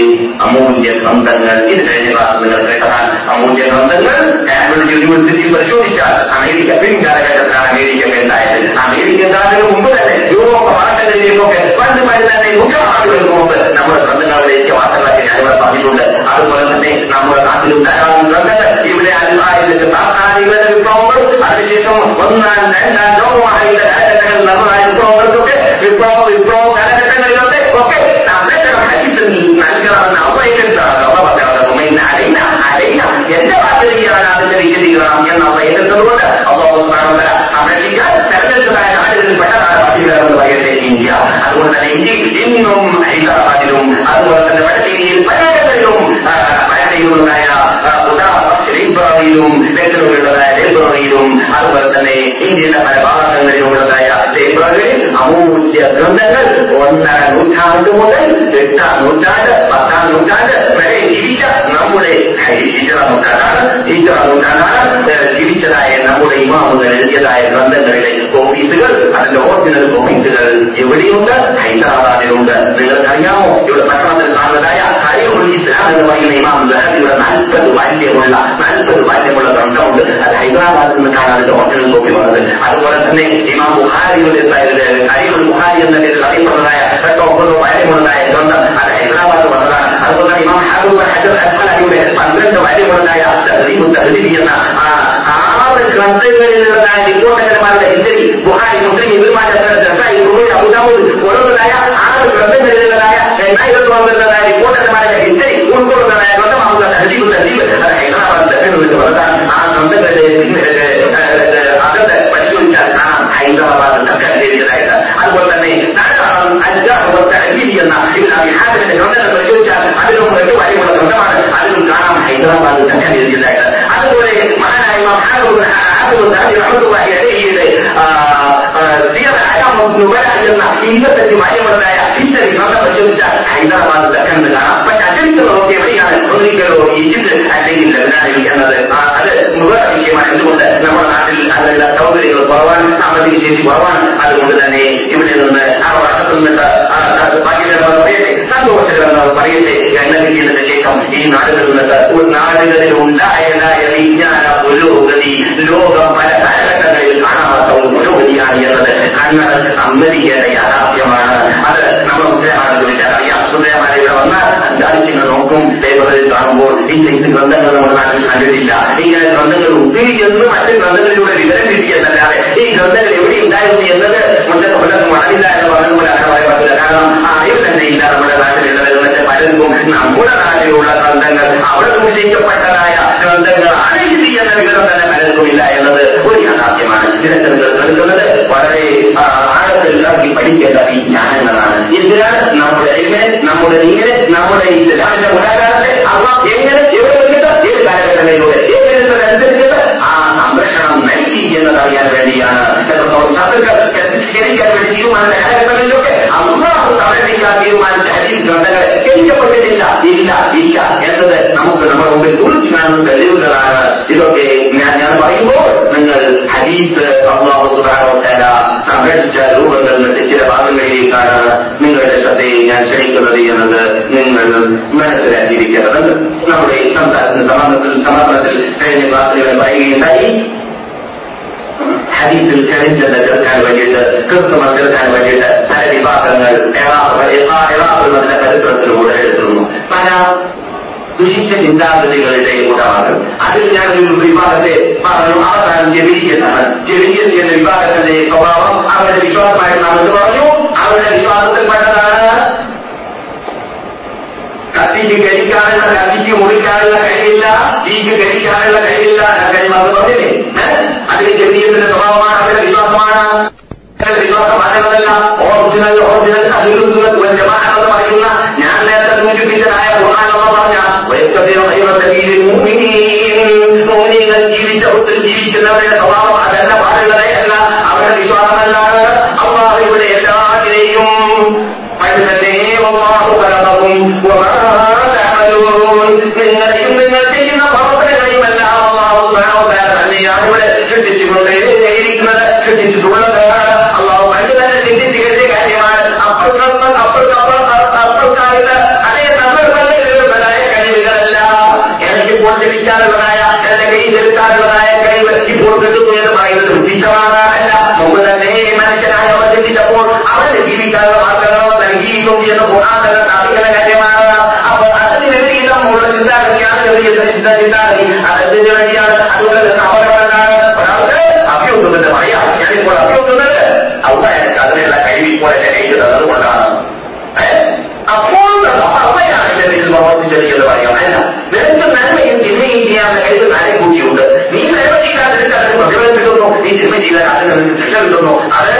അമൂല്യ ഗ്രന്ഥങ്ങൾ ഇത് കഴിഞ്ഞ ക്ലാസ് നിങ്ങൾ കേട്ടതാണ് അമൂല്യ ഗ്രന്ഥങ്ങൾ കാംബ്രിഡ്ജ് യൂണിവേഴ്സിറ്റിയിൽ പരിശോധിച്ചാൽ അമേരിക്ക പിൻകാലഘട്ടത്തിലാണ് അമേരിക്ക ഉണ്ടായത് അമേരിക്ക ഉണ്ടാകുന്നതിന് മുമ്പ് തന്നെ യൂറോപ്പ് ഭാഗങ്ങളിലേക്കൊക്കെ പണ്ട് മരുന്നെ നൂറ്റാണ്ടുകൾക്ക് മുമ്പ് നമ്മുടെ ഗ്രന്ഥങ്ങളിലേക്ക് വാർത്തകളൊക്കെ ഞാനിവിടെ പറഞ്ഞിട്ടുണ്ട് അതുപോലെ തന്നെ നമ്മുടെ നാട്ടിലും ധാരാളം ഗ്രന്ഥങ്ങൾ ഇവിടെ അൽമായതിന്റെ താത്കാലിക വിപ്ലവങ്ങൾ അതിനുശേഷം ഒന്നാം രണ്ടാം ലോകമായിട്ട് കാലഘട്ടങ്ങളിൽ നടന്നതായ വിപ്ലവങ്ങൾക്കൊക്കെ വിപ്ലവ വിപ്ലവ കാലഘട്ടങ്ങളിലൊക്കെ ഒക്കെ സംരക്ഷണം ഹരിത്തിൽ നൽകണമെന്ന് അവയക്കെടുത്താണ് അലൈന അലൈന എന്റെ ബാധ്യതയാണ് അതിന്റെ വിശദീകരണം എന്ന് അവ എതിർത്തതുകൊണ്ട് അള്ളാഹുസ്മാനോട് സംരക്ഷിക്കാൻ തെരഞ്ഞെടുത്തതായ നാടുകളിൽ പെട്ടതാണ് ബാധ്യതകളെന്ന് പറയട്ടെ ഇന്ത്യ അതുകൊണ്ട് തന്നെ ഇന്ത്യയിൽ ഇന്നും ഹൈദരാബാദിലും അതുപോലെ തന്നെ വടക്കേരിയിൽ പലയിടങ്ങളിലും വടക്കയിലുള്ളതായ ലൈബ്രറിയിലും ബംഗളൂരുള്ളതായ ലൈബ്രറിയിലും അതുപോലെ തന്നെ ഇന്ത്യയിലെ പല ഭാഗങ്ങളിലുള്ളതായ ലൈബ്രറികളിൽ അമൂല്യ ഗ്രന്ഥങ്ങൾ ഒന്നര നൂറ്റാണ്ട് മുതൽ എട്ടാം നൂറ്റാണ്ട് പത്താം നൂറ്റാണ്ട് വരെ ജീവിച്ച നമ്മുടെ ഹിജറ നൂറ്റാണ്ടാണ് ഹിജറ നൂറ്റാണ്ടാണ് ജീവിച്ചതായ നമ്മുടെ ഇമാമുകൾ എഴുതിയതായ ഗ്രന്ഥങ്ങളിലെ കോപ്പീസുകൾ അതിന്റെ ഒറിജിനൽ കോപ്പീസുകൾ എവിടെയുണ്ട് ഹൈദരാബാദിലുണ്ട് നിങ്ങൾക്കറിയാമോ ഇവിടെ പട്ടണത്തിൽ കാണുന്നതായ ഹരിമുൽ ഇസ്ലാം എന്ന് പറയുന്ന ഇമാം ഇവിടെ നാൽപ്പത് വാല്യമുള്ള നാൽപ്പത് വാല്യമുള്ള ഗ്രന്ഥമുണ്ട് അത് ഹൈദരാബാദിൽ നിന്ന് കാണാൻ അതിന്റെ ഒറിജിനൽ കോപ്പി വന്നത് അതുപോലെ തന്നെ ഇമാം ബുഹാരിയുടെ ഹരിമുൽ ബുഹാരി എന്ന പേരിൽ അറിയപ്പെടുന്നതായ എട്ടോ ഒമ്പതോ വാല്യമുള്ളതായ ഗ്രന്ഥം അത് ഹൈദരാബാദ് വന്നതാണ് അതുപോലെ തന്നെ ഇമാം ഹാബൂബ് ഹജർ അസ്ഹലയുടെ പന്ത്രണ്ട് വാല്യമുള്ളതായ തഹ്ദീബു തഹ്ദീബി എന്ന wannan rantsan ne na tsari ko kada ma da izini buhari mun kai bin ma da da sai ko ya buda mu wannan da ya akan rantsan ne na ya kai ai da wannan da ya ko kada ma da izini kun ko da ya wata ma da hadisi da hadisi ai na ba da kan da wata an san da da akan da bacin ta an ai da ba da kan da ya da an wannan ne an an da wata hadisi yana ibn abi hadan da wannan da bacin ta an da mu da wani wannan da an ai da ba da kan da ya da أخذ أخذ هذه العضو يديه زيادة أحكام مبالغة للمحسين التي معي ولا يحسين لي ماذا بشمت حينما أكمل فشعتمت وكيفية أريد روحي جدا أتيني لبنائي أنا هذا مبالغة كما عندما نمر على التوضل إلى البروان أعمل في جيش بروان على المدلني يمكن أن أرى أقل متى باقي لنا الطريق سألوا وسلنا الطريق كأنك جيدة شيء كم إن عدد المساء وإن عدد لهم لا يلا يلي പുരോഗതി ലോകം പല കാലഘട്ടങ്ങളിൽ കാണാത്ത ഒരു പുരോഗതിയാണ് എന്നത് കണ്ണടച്ച് സമ്മതിക്കേണ്ട യാഥാർത്ഥ്യമാണ് അത് നമ്മൾ മുസ്ലിമാണ് ചോദിച്ചാൽ അറിയാം മുസ്ലിമാരെ ഇവിടെ വന്നാൽ അധ്വാനിച്ചിങ്ങനെ നോക്കും പേപ്പറിൽ കാണുമ്പോൾ ഇന്ന ഇത് ഗ്രന്ഥങ്ങൾ നമ്മുടെ നാട്ടിൽ കണ്ടിട്ടില്ല ഇങ്ങനെ ഗ്രന്ഥങ്ങൾ ഉണ്ട് എന്ന് മറ്റ് ഗ്രന്ഥങ്ങളിലൂടെ വിവരം കിട്ടിയെന്നല്ലാതെ ഈ ഗ്രന്ഥങ്ങൾ എവിടെ ഉണ്ടായിരുന്നു എന്നത് മുന്നത്തെ കൊല്ലത്ത് വളരില്ല എന്ന് പറഞ്ഞുപോലെ അങ്ങനെ പറയാൻ പറ്റില്ല കാരണം ആ അറിവ് തന്നെ ഇല്ല നമ്മുടെ നാട്ടിലുള്ളത് എന്നിട്ട് പലർക്കും നമ്മുടെ നാട്ടിലുള്ള ഗ്രന്ഥങ്ങൾ അവിടെ സൂക്ഷിക്കപ്പെട്ടതായ ഗ്രന്ഥങ്ങളാണ് ഇത് എന്ന വിവരം തന്നെ പലർക്കും ഇല്ല എന്നത് ഒരു യാഥാർത്ഥ്യമാണ് ഇതൊക്കെ നിങ്ങൾ കേൾക്കുന്നത് വളരെ ആഴത്തിൽ ഇറങ്ങി പഠിക്കേണ്ട വിജ്ഞാനങ്ങളാണ് نام نمجھے പറയുകയുണ്ടായി ഹദീസിൽ ക്ഷണിച്ചത് തീർക്കാൻ വേണ്ടിയിട്ട് കൃത്രിമം തീർക്കാൻ വേണ്ടിയിട്ട് പല വിഭാഗങ്ങൾ വന്ന പരിസരത്തിലൂടെ എടുത്തിരുന്നു പല ദുഷിച്ച ചിന്താഗതികളുടെ കൂട്ടമാണ് അതിൽ ഞാൻ ഒരു വിഭാഗത്തെ പറഞ്ഞു അവസാനം ജബിരിയെന്നാണ് ജബിരിയൻ എന്ന വിഭാഗത്തിന്റെ സ്വഭാവം അവരുടെ വിശ്വാസമായിരുന്നാണെന്ന് പറഞ്ഞു അവരുടെ വിശ്വാസത്തിൽപ്പെട്ടതാണ് കത്തിക്ക് കഴിക്കാനുള്ള കത്തിക്ക് മുറിക്കാനുള്ള കഴിയില്ല തീക്ക് കഴിക്കാനുള്ള കഴിയില്ല കഴിയും അത് പറഞ്ഞില്ലേ അതിന് ജബിരിയത്തിന്റെ സ്വഭാവമാണ് അവരുടെ വിശ്വാസമാണ് വിശ്വാസം പറഞ്ഞതല്ല ഓറിജിനൽ ഓറിജിനൽ അതിരുന്നത് ജമാഅത്ത് പറയുന്ന ഞാൻ നേരത്തെ സൂചിപ്പിച്ചതായ ഖുർആാനുള്ള പറഞ്ഞ മോനികൾ ജീവിച്ച ഒത്തിരി ജീവിക്കുന്നവരുടെ സ്വഭാവം അതല്ല പാടുള്ളതേ അല്ല അവരുടെ വിശ്വാസമല്ലാണ് അള്ളാഹുയുടെ എല്ലാത്തിനെയും الله خلقكم وما تعملون إن من نفسهم خلق لما جعل الله سبحانه وتعالى أن يعمل شدة من غير حكمة شدة دولتها اللهم عندنا شدة كذلك أجمال أفضل أفضل أفضل أفضل أفضل أن يتفرق بين الملائكة بإذن الله يعني في قوة الإشارة بغاية كذلك إذا الإشارة بغاية كريمة في قوة الدنيا بغاية تبتي سواء الله مولانا نهي ما نشأ على وجه تقول عمل في بيتها وعمل الإنجيل توجد القرآن لا تعطيك لك كما أعتقد الذي يتم ولا تزداد في عدد الذي يزداد في عدد الذي أدوك لك تعطيك لك أبيو تبدا معي يعني ولا أبيو تبدا الله يعني كذا لا كيمي ولا كيمي تبدا ولا أقول الله يعني الذي المرض جل جلاله يعني لأن ما يمكنني دي أنا كذب عليك وجوده مين ما يمكن كذا تبدا تبدا تبدا تبدا تبدا تبدا تبدا تبدا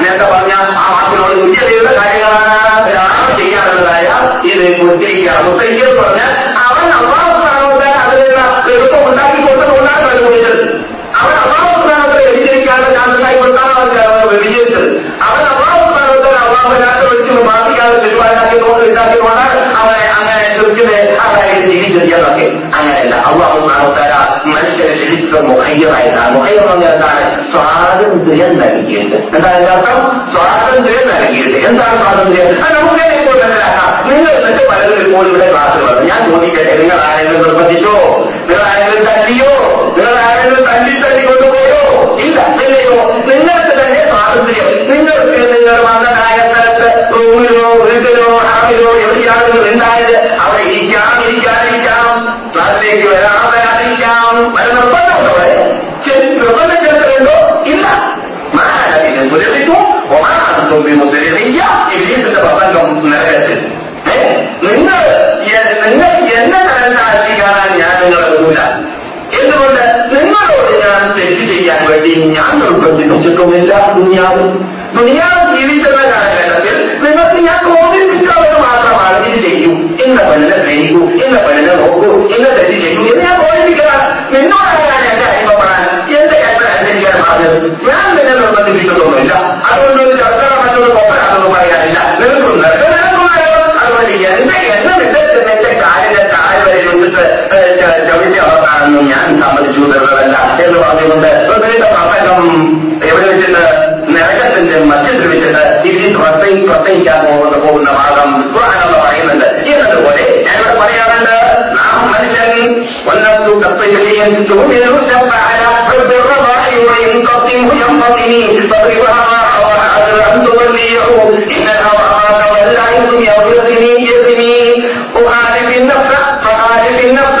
செய்தது தகையானாம் செய்யாததாயா இது முத்திரியா முத்திரிக்கை சொன்ன அவன் அம்மாவுக்கான அதுல விருப்பம் உண்டாக்கி கொடுத்தது ஒன்றாக கண்டுபிடிச்சது அவன் அம்மாவுக்கான எதிர்க்காத காரணத்தாய் கொடுத்தால் அவன் விஜயிச்சது அவன் அம்மாவுக்கான அம்மாவுக்காக வச்சு மாத்திக்காத செல்வாயாக தோன்று இதாக அவன் அங்க അങ്ങനെ ചുറ്റിനെ അതായത് ജീവിച്ചതൊക്കെ അങ്ങനെയല്ല. അള്ളാഹു സ്ഥാനത്താര മനുഷ്യനെ ശരിക്കും മുഖയ്യറായിട്ടാണ് മുഖയ്യം എന്താണ്? സ്വാതന്ത്ര്യം നൽകിയിട്ട്. എന്താണ് അർത്ഥം? സ്വാതന്ത്ര്യം നൽകിയിട്ട്. എന്താണ് സ്വാതന്ത്ര്യം? നമുക്ക് ഇപ്പോൾ മനസ്സിലാക്കാം. നിങ്ങൾ എന്നിട്ട് പലരും ഇപ്പോൾ ഇവിടെ ക്ലാസ്സിൽ വന്നു. ഞാൻ ചോദിക്കട്ടെ നിങ്ങൾ ആരെങ്കിലും നിർബന്ധിച്ചോ? നിങ്ങൾ ആരെങ്കിലും തല്ലിയോ? നിങ്ങൾ ആരെങ്കിലും തല്ലി തല്ലി കൊണ്ടുപോയോ? ഇല്ല ഇല്ലയോ നിങ്ങൾക്ക് തന്നെ സ്വാതന്ത്ര്യം. നിങ്ങൾക്ക് നിങ്ങൾ മകനായ സ്ഥലത്ത് റൂമിലോ വീട്ടിലോ ഹാമിലോ എവിടെയാണ് നിങ്ങൾ ഉണ്ടായത്? അവിടെ ഇരിക്കാം ഇരിക്കാതിരിക്കാം ക്ലാസ്സിലേക്ക് വരാം വരാതിരിക്കാം വരെ നിർബന്ധമുണ്ടോ അവിടെ ശരി നിർബന്ധം ചേർത്തിട്ടുണ്ടോ ഇല്ല മാനവിനെ സുരക്ഷിക്കും ഒമാനത്തും മുസ്ലിമില്ല ഇവീസിന്റെ പ്രസംഗം നരകത്തിൽ നിങ്ങൾ നിങ്ങൾ എന്നെ തരണ്ടാക്കി കാണാൻ ഞാൻ നിങ്ങളെ വിടൂല എന്തുകൊണ്ട് നിങ്ങളോട് ഞാൻ തെറ്റ് ചെയ്യാൻ വേണ്ടി ഞാൻ നിർബന്ധിച്ചിട്ടുമില്ല ദുനിയാവ് ദുനിയാവ് ജീവിക്കുന്ന കാലഘട്ടത്തിൽ ചെയ്യൂ ഇന്ന പെണ്ണിനെ സ്നേഹിക്കൂ ഇന്ന പെണ്ണിനെ നോക്കൂ ഇന്ന തെറ്റ് ചെയ്യൂ എന്ന് ഞാൻ ഓർമ്മിപ്പിക്കണം നിന്നോടാണ് ഞാൻ എന്റെ അനുഭവപ്പെടാൻ എന്റെ കൽപ്പന അനുസരിക്കാൻ പറഞ്ഞത് ഞാൻ നിന്നെ നിർബന്ധിപ്പിച്ചിട്ടൊന്നുമില്ല അതുകൊണ്ട് ഒരു ചർച്ച മറ്റൊരു കൊപ്പനാണെന്ന് പറയാനില്ല നിനക്കും നിനക്കും അതുകൊണ്ട് എന്റെ എന്നെ വിധത്തിൽ എന്റെ കാലിന്റെ താഴെ വരെ നിന്നിട്ട് ചവിട്ടി അവർക്കാണെന്നും ഞാൻ സമ്മതിച്ചു തരുന്നതല്ല എന്ന് പറഞ്ഞുകൊണ്ട് പ്രത്യേക പ്രസംഗം എവിടെ വെച്ചിട്ട് നരകത്തിന്റെ മധ്യത്തിൽ വെച്ചിട്ട് ഇതിൽ പ്രസംഗിക്കാൻ പോകുന്ന പോകുന്ന ഭാഗം ينتهون المسافة على حب الرضاع وينقطم ينقطم. فكيف أراح وأحد أن توليه إن الأوعاد واللعب يظلمي يظلمي أعرف النفع فأعرف النفع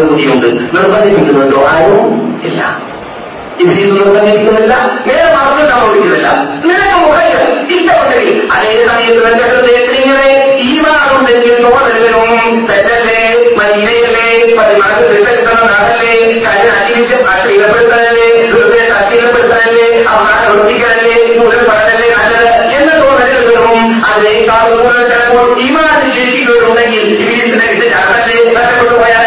അനുഭൂതിയുണ്ട് നിർബന്ധിപ്പിക്കുന്നുണ്ടോ ആരും ഇല്ല. ഇബ്രീസ് നിർബന്ധിക്കുന്നില്ല നേരെ മറന്നു സംഭവിക്കുന്നില്ല നിനക്ക് മുഖങ്ങൾ ഇഷ്ടപ്പെട്ടെങ്കിൽ അതേ സമയത്ത് എന്റെ ഹൃദയത്തിൽ ഇങ്ങനെ ഈമാറുണ്ടെങ്കിൽ തെറ്റല്ലേ? മലിനയല്ലേ പതിമാർക്ക് തിരഞ്ഞെടുക്കുന്ന നാടല്ലേ? കാര്യം അധികരിച്ച് അശ്ലീലപ്പെടുത്താനല്ലേ? ഹൃദയത്തെ അശ്ലീലപ്പെടുത്താനല്ലേ? കൂടുതൽ പറയാനല്ലേ നല്ലത് എന്ന തോന്നലുകൾ വരും അതിനേക്കാൾ കൂടുതൽ ചിലപ്പോൾ ഈമാൻ ശേഷിക്കുന്നുണ്ടെങ്കിൽ ഇബ്രീസിനെ വിട്ട് നഷ്ടപ്പെട്ടു പോയാൽ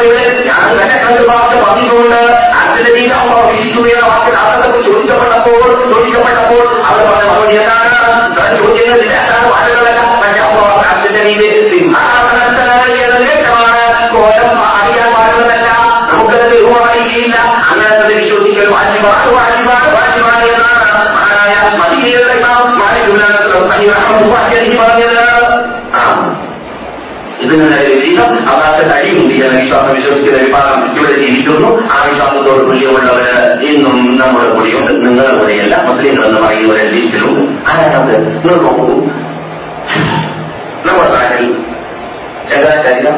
ഇവിടെ ഞാൻ തന്നെ കണ്ട് വാക്ക് പറഞ്ഞിട്ടുണ്ട് അതിന്റെ വിരിക്കുകയുടെ വാക്കിൽ അർത്ഥത്തെ ചോദിക്കപ്പെട്ടപ്പോൾ ചോദിക്കപ്പെട്ടപ്പോൾ അവർ പറഞ്ഞ മറുപടി എന്താണ് താൻ ചോദ്യങ്ങളില്ല അതാണ് വാക്കുകളല്ല പക്ഷേ അപ്പോൾ അച്ഛന്റെ സിംഹാസനസ്ഥനായി എന്ന നേട്ടമാണ് കോലം അറിയാൻ പാടുന്നതല്ല നമുക്കത് രൂപം അറിയുകയില്ല അങ്ങനെ വിശ്വസിക്കൽ വാജിബാണ് വാജിബാണ് വാജിബാണ് എന്നാണ് മഹാനായ മദീനയുടെ ഇമാം മാലിക് പറഞ്ഞത് ആ ഇതിനുള്ള വിധം അതാത് കഴിയുണ്ട് എന്ന വിശ്വാസം വിശ്വസിക്കുന്ന വിഭാഗം ഇവിടെ ജീവിക്കുന്നു. ആ വിശ്വാസത്തോട് തുല്യമുള്ളവര് ഇന്നും നമ്മുടെ കൂടെയുണ്ട്. നിങ്ങളുടെ കൂടെയല്ല മുസ്ലിങ്ങൾ എന്ന് പറയുന്നവരെ ലിസ്റ്റിലുണ്ട് ആരാണത് നിങ്ങൾ നോക്കൂ. നമ്മുടെ നാട്ടിൽ ശങ്കരാചാര്യ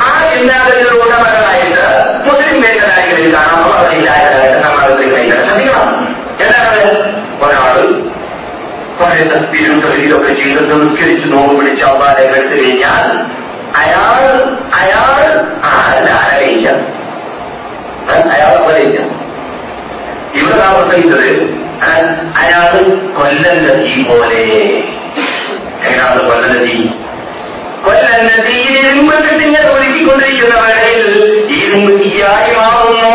ആ ചിന്താഗതികളുടെ മകളായിട്ട് മുസ്ലിം മേഖലകളിൽ കാണാൻ അവരില്ലായതായിട്ട് സമാജത്തിൽ കൈകാര്യം ശ്രദ്ധിക്കണം എന്താണ് ഒരാൾ കുറെ തസ്ബീരും തൊഴിലൊക്കെ ചെയ്ത് നിസ്കരിച്ച് നോമ്പ് പിടിച്ച് അവതാരം എടുത്തു കഴിഞ്ഞാൽ അയാൾ അയാൾ ആരായില്ല. അയാൾ അവരയില്ല ഇവിടെ താമസിച്ചത് അയാൾ കൊല്ലല്ലതി പോലെ. എങ്ങനെയാണ് കൊല്ലല്ലതി തീ കൊല്ലന്റെ തീയിൽ ഇരുമ്പ് കിട്ടിങ്ങനെ ഒരുക്കിക്കൊണ്ടിരിക്കുന്ന വേളയിൽ ഇരുമ്പ് തീയായി മാറുന്നു.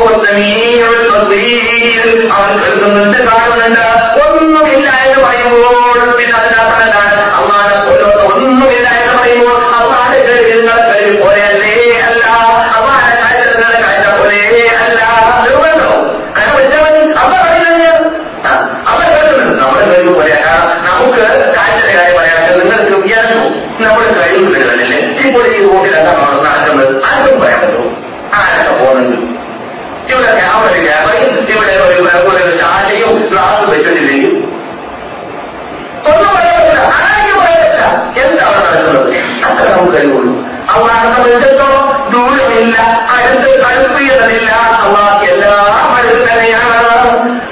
والسميع البصير عن كنت تعلم ومن بالله ويقول بالله സംബന്ധിച്ചിടത്തോളം ദൂരമില്ല അടുത്ത് കടുപ്പിയതല്ല അള്ളാഹ് എല്ലാം അടുത്ത്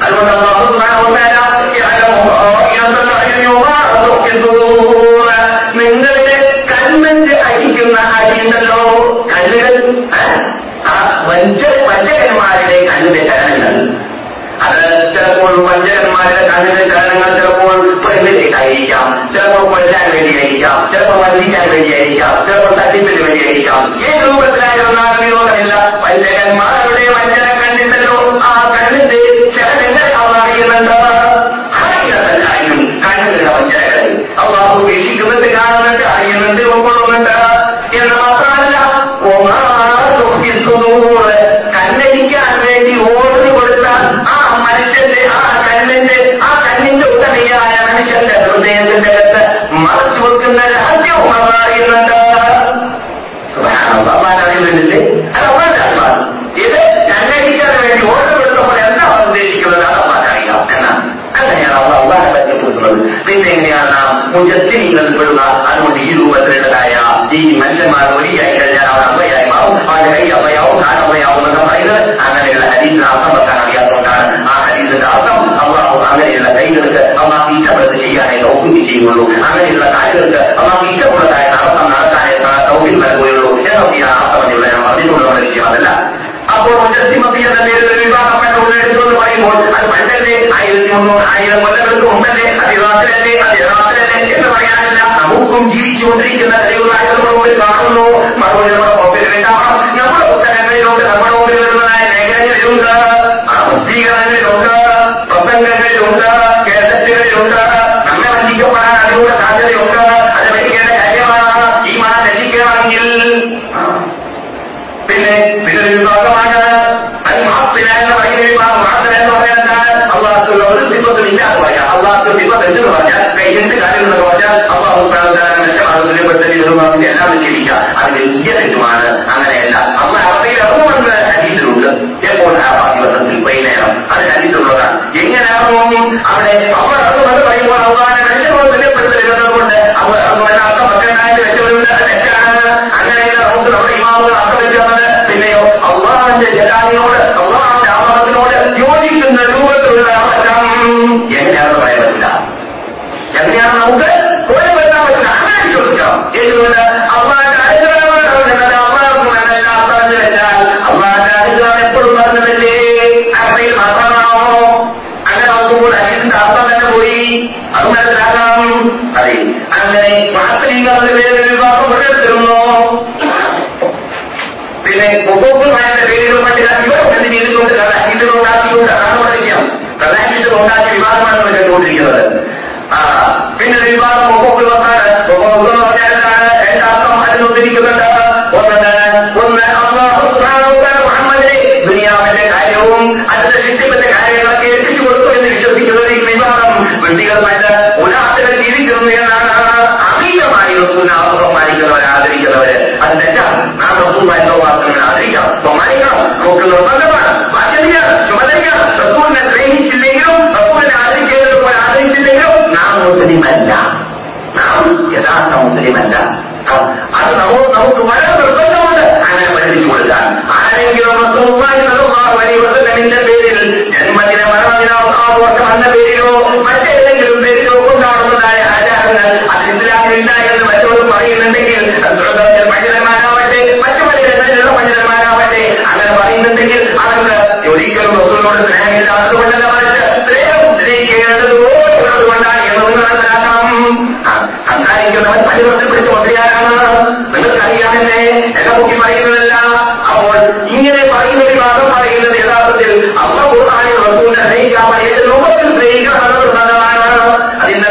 അതുകൊണ്ട് നിങ്ങളുടെ കണ്ണിന്റെ അടിക്കുന്ന അടിയുണ്ടല്ലോ? വഞ്ച വഞ്ചകന്മാരുടെ കണ്ണിന് ചലനങ്ങൾ അത് ചിലപ്പോൾ വഞ്ചകന്മാരുടെ കണ്ണിന് ചിലപ്പോൾ جب میں جا میں جی جا میں جی جام یہ لا يتكلف അമിതമായി റസൂലിനെ ബഹുമാനിക്കുന്നവർ ആദരിക്കുന്നവര് അത് തെറ്റാണ് നാം റസൂലുമായിട്ട് വാസനങ്ങൾ ആദരിക്കണം ബഹുമാനിക്കണം നമുക്ക് നിർബന്ധമാണ് ബാധ്യതയാണ് ചുമതലയാണ് റസൂലിനെ സ്നേഹിച്ചില്ലെങ്കിലും റസൂലിനെ ആദരിക്കുന്നത് പോലെ ആദരിച്ചില്ലെങ്കിലും നാം മുസ്ലിം അല്ല നാം യഥാർത്ഥ മുസ്ലിം അല്ല അത് നമുക്ക് നമുക്ക് വളരെ നിർബന്ധമുണ്ട് അങ്ങനെ പഠിപ്പിച്ചു കൊടുക്കാൻ ആരെങ്കിലും റസൂലുള്ളാഹി സ്വല്ലല്ലാഹു അലൈഹി വസല്ലമിന്റെ പേരിൽ ജന്മദിന മരണദിന ആറ് വർഷം എന്ന പേരിലോ മറ്റേതെങ്കിലും ആചാരങ്ങൾ അത് ഇസ്ലാമിലില്ല എന്ന് മറ്റോട് പറയുന്നുണ്ടെങ്കിൽ സ്വർഗത്തിൽ പണ്ഡിതന്മാരാവട്ടെ മറ്റു പലയിടങ്ങളിലുള്ള പണ്ഡിതന്മാരാവട്ടെ അങ്ങനെ പറയുന്നുണ്ടെങ്കിൽ അവർക്ക് ഒരിക്കലും റസൂലിനോട് സ്നേഹമില്ലാത്തത് കൊണ്ടല്ല മറിച്ച് സ്നേഹം സ്നേഹിക്കേണ്ടതുപോലുള്ളത് കൊണ്ടാണ് എന്നൊന്ന് മനസ്സിലാക്കണം സംസാരിക്കുന്നവൻ പള്ളിവർത്തിൽ പിടിച്ച് മുദ്രയാരാണ് നിങ്ങൾക്കറിയാമെന്നേ എന്നെ മുക്കി പറയുന്നതല്ല അപ്പോൾ ഇങ്ങനെ പറയുന്ന ഒരു ഭാഗം പറയുന്നത് യഥാർത്ഥത്തിൽ അമ്മ ഖുർആാനിൽ റസൂലിനെ സ്നേഹിക്കാൻ രൂപത്തിൽ സ്നേഹിക്കണമെന്നത് പ്രധാനമാണ് അതിന്റെ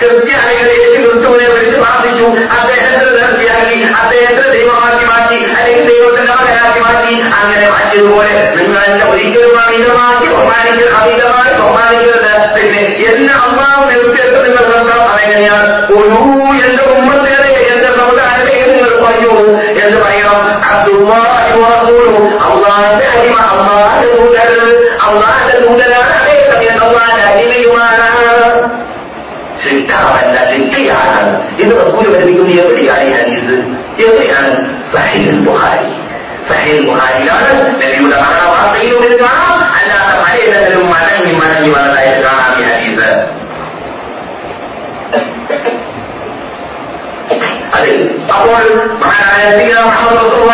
ക്രിസ്ത്യാനികൾ യേശു ക്രിസ്തുവിനെ വിളിച്ച് പ്രാർത്ഥിച്ചു അദ്ദേഹത്തെ നേർച്ചയാക്കി അദ്ദേഹത്തെ ദൈവമാക്കി മാറ്റി അല്ലെങ്കിൽ ദൈവത്തിന്റെ മകനാക്കി മാറ്റി അങ്ങനെ മാറ്റിയതുപോലെ നിങ്ങൾ എന്നെ ഒരിക്കലും അമിതമാക്കി ബഹുമാനിക്കരുത് അമിതമായി ബഹുമാനിക്കരുത് പിന്നെ എന്നെ അമ്മാവ് നിർത്തിയിട്ട് നിങ്ങൾ നോക്കാം അതെങ്ങനെയാണ് ഒരു എന്റെ ഉമ്മത്തിനെ എന്റെ സമുദായത്തെ നിങ്ങൾ പറഞ്ഞു എന്ന് പറയണം അള്ളാന്റെ അടിമ അള്ളാന്റെ ദൂതർ അള്ളാന്റെ ദൂതരാണ് അതേ സമയം അള്ളാന്റെ അടിമയുമാണ് سنتعرف أنها تنتهي عنها إذا رسول الله يقول يبري عن حديث يبري عن صحيح البخاري صحيح البخاري يعلم نبينا معنا وعطيه من الدعاء ألا تفعلنا لهم معناه مما نبي ولا لا يدعى في حديثه أقول مع نبينا محمد صلى الله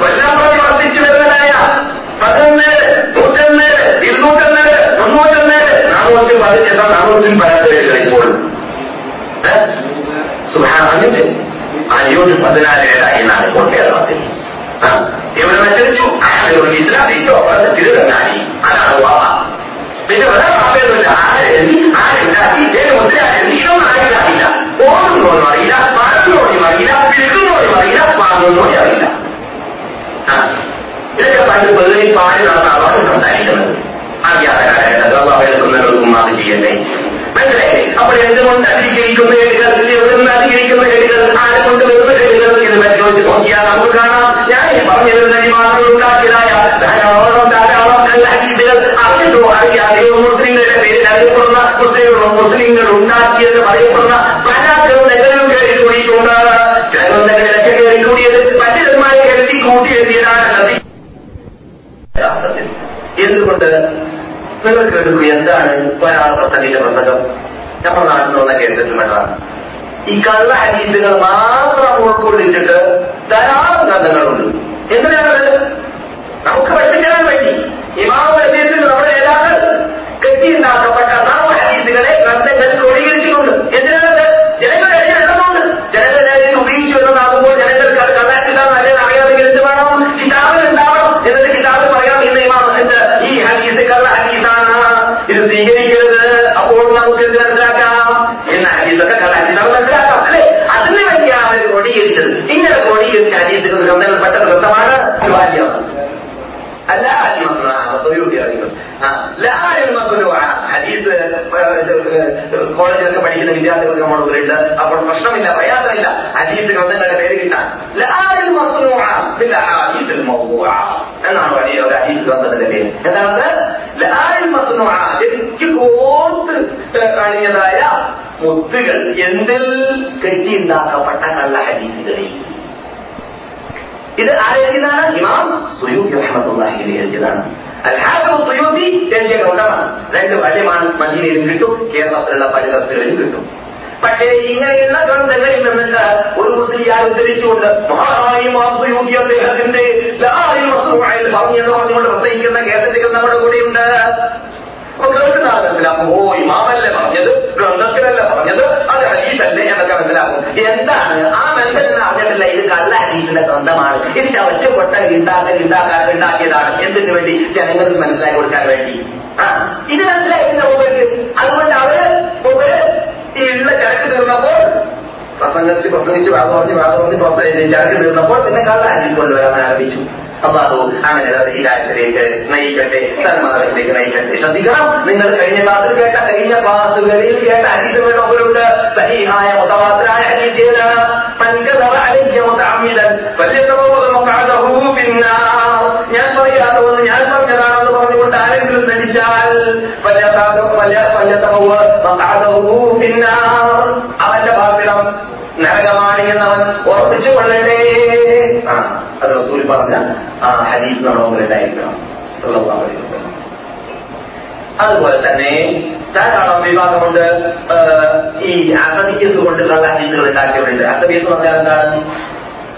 കൊല്ലം പ്രതി വർദ്ധിച്ചു വരുന്നതായ പതിനൊന്നേഴ് നൂറ്റൊന്നേഴ് ഇരുന്നൂറ്റൊന്നേഴ് മുന്നൂറ്റൊന്നേഴ് നാനൂറ്റി പതിനെട്ട് നാനൂറ്റി പതിനെട്ട് ഇപ്പോൾ സുഖാണിന്റെ അഞ്ഞൂറ്റി പതിനാലേഴായി എന്നാണ് ഇപ്പോൾ കേരളത്തിൽ അയാൾ ഇസ്ലാമിക്കോ തിരുവങ്ങാടി അതാണ് വാവ പിന്നെ വേറെ വാപ്പയൊന്നുമില്ല ആരെഴുതി ആരുണ്ടാക്കി ഏത് മുദ്രയാരെഴുതി ഇതൊന്നും ആരില്ല ഓടുന്നോന്നും അറിയില്ല. മാറുന്നോടും അറിയില്ല. വിൽക്കുന്നോടും അറിയില്ല വാങ്ങുന്നോടും പല ജനങ്ങളെ കൂടിയത് പല ജനങ്ങളെ കരുതി കൂട്ടിയെത്തിയതാണ് യഥാർത്ഥത്തിൽ എന്തുകൊണ്ട്? നിങ്ങൾ കേൾക്കൂ എന്താണ് പ്രസംഗിച്ച പ്രസംഗം? നമ്മുടെ നാട്ടിൽ നിന്ന് കേട്ടിട്ടുള്ളതാണ് ഈ കള്ള ഹരീസുകൾ മാത്രം ഉൾക്കൊള്ളിച്ചിട്ട് ധാരാളം ഗ്രന്ഥങ്ങളുണ്ട് എന്തിനാണത്? നമുക്ക് പഠിപ്പിക്കാൻ വേണ്ടി. ഇമാമ ഹദീസിൽ നമ്മുടെ നേതാക്കൾ കെട്ടിയുണ്ടാക്കപ്പെട്ട നാമ ഹദീസുകളെ ഗ്രന്ഥങ്ങൾ ക്രോഡീകരിച്ചിട്ടുണ്ട്. എന്തിനാണത് ജനങ്ങൾ എഴുതുന്നുണ്ട് ജനങ്ങൾ അതിനെ ഉപയോഗിച്ചു എന്നതാകുമ്പോൾ ജനങ്ങൾക്ക് അത് കഥാക്കില്ല നല്ലത് അറിയാമെങ്കിൽ എന്ത് വേണം കിതാബിൽ ഉണ്ടാവണം എന്നിട്ട് കിതാബ് പറയാം ഇന്ന് ഇമാം എന്ത് ഈ ഹദീസ് കള്ള ഹദീസാണ് ഇത് സ്വീകരിക്കരുത്. അപ്പോൾ നമുക്ക് എന്ത് മനസ്സിലാക്കാം? എന്ന ഹദീസൊക്കെ കള്ള ഹദീസാണ് മനസ്സിലാക്കാം അല്ലെ? അതിന് വേണ്ടിയാണ് അവർ കൊടിയിരിച്ചത് ഇങ്ങനെ ക്രോഡീകരിച്ച ഹദീസുകൾ ഗ്രന്ഥങ്ങളിൽപ്പെട്ട വൃത്തമാണ് ബാല്യം അല്ല കോളേജിലൊക്കെ പഠിക്കുന്ന വിദ്യാർത്ഥികൾക്ക് നമ്മുടെ മുമ്പിലുണ്ട് അപ്പോൾ പ്രശ്നമില്ല പ്രയാസമില്ല. ഹദീസ് ഗ്രന്ഥങ്ങളുടെ പേര് കിട്ടാൻ. എന്നാണ് വലിയ ഒരു ഹദീസ് ഗ്രന്ഥത്തിന്റെ പേര്. എന്താണ് ലാരിൽ മസ്നൂഅ ശരിക്കും കോർത്ത് അണിഞ്ഞതായ മുത്തുകൾ എന്തിൽ കെട്ടിയുണ്ടാക്കപ്പെട്ട കള്ള ഹദീസുകളിൽ ഇത് ആരെഴുതിയതാണ് ഇമാം സുയൂബി റഹ്മത്തുള്ളാഹി എഴുതിയതാണ്. അൽഹാഫിദ് സുയൂബി എഴുതിയ ഗ്രന്ഥമാണ്. രണ്ട് വള്ളിമാണ് മദീനയിലും കിട്ടും കേരളത്തിലുള്ള പലതരത്തിലും കിട്ടും. പക്ഷേ ഇങ്ങനെയുള്ള ഗ്രന്ഥങ്ങളിൽ നിന്നിട്ട് ഒരു മുസ്ലിയാർ ഉദ്ധരിച്ചുകൊണ്ട് മഹാറായി സുയൂബി അദ്ദേഹത്തിന്റെ പറഞ്ഞെന്ന് പറഞ്ഞുകൊണ്ട് പ്രസംഗിക്കുന്ന കേസറ്റുകൾ നമ്മുടെ കൂടെയുണ്ട്. അപ്പൊ കേൾക്കുന്ന മനസ്സിലാക്കും ഇമാമല്ലേ പറഞ്ഞത് ഗ്രന്ഥത്തിലല്ല പറഞ്ഞത് അത് ഹരീഫല്ലേ എന്നൊക്കെ മനസ്സിലാക്കും. എന്താണ് ആ മനുഷ്യൻ അറിഞ്ഞിട്ടില്ല ഇത് കള്ള ഹരീഫിന്റെ ഗ്രന്ഥമാണ്. ഇത് ചവച്ച് പൊട്ട ഉണ്ടാക്കാൻ ഉണ്ടാക്കാൻ ഉണ്ടാക്കിയതാണ് എന്തിനു വേണ്ടി? ജനങ്ങൾക്ക് മനസ്സിലാക്കി കൊടുക്കാൻ വേണ്ടി. ഇത് മനസ്സിലായിട്ടില്ല അതുകൊണ്ട് അവർ ഉള്ള ചരക്ക് തീർന്നപ്പോൾ പ്രസംഗിച്ച് പ്രസംഗിച്ച് വാദം പറഞ്ഞ് വാദം പറഞ്ഞ് പ്രസംഗിച്ച് ചരക്ക് തീർന്നപ്പോൾ പിന്നെ കള്ള ഹദീസ് കൊണ്ടുവരാൻ ആരംഭിച്ചു. അള്ളാഹു അങ്ങനെ ഹിദായത്തിലേക്ക് നയിക്കട്ടെ സന്മാർഗത്തിലേക്ക് നയിക്കട്ടെ. ശ്രദ്ധിക്കണം. നിങ്ങൾ കഴിഞ്ഞ ക്ലാസ്സിൽ കേട്ട കഴിഞ്ഞ ക്ലാസ്സുകളിൽ കേട്ട മുമ്പിലുണ്ട് സഹിഹായ മുതവാത്തരായ ഹരീതിയത് ഞാൻ പറയാതെ ഒന്ന് ഞാൻ പറഞ്ഞുകൊണ്ട് ആരെങ്കിലും നടിച്ചാൽ അവന്റെ പാർപ്പിടം നരകമാണ് എന്നവൻ ഉറപ്പിച്ചു കൊള്ളണേ ആ അത് റസൂൽ പറഞ്ഞ ആ ഹരീഫ് വസല്ലം. അതുപോലെ തന്നെ ധാരാളം വിഭാഗമുണ്ട്. ഈ അസബിയത്ത് കൊണ്ടുള്ള ഹരീസുകൾ ഹദീസുകൾ ഉണ്ടാക്കിയവരുണ്ട് അസബിയത്ത് പറഞ്ഞാൽ എന്താണ്?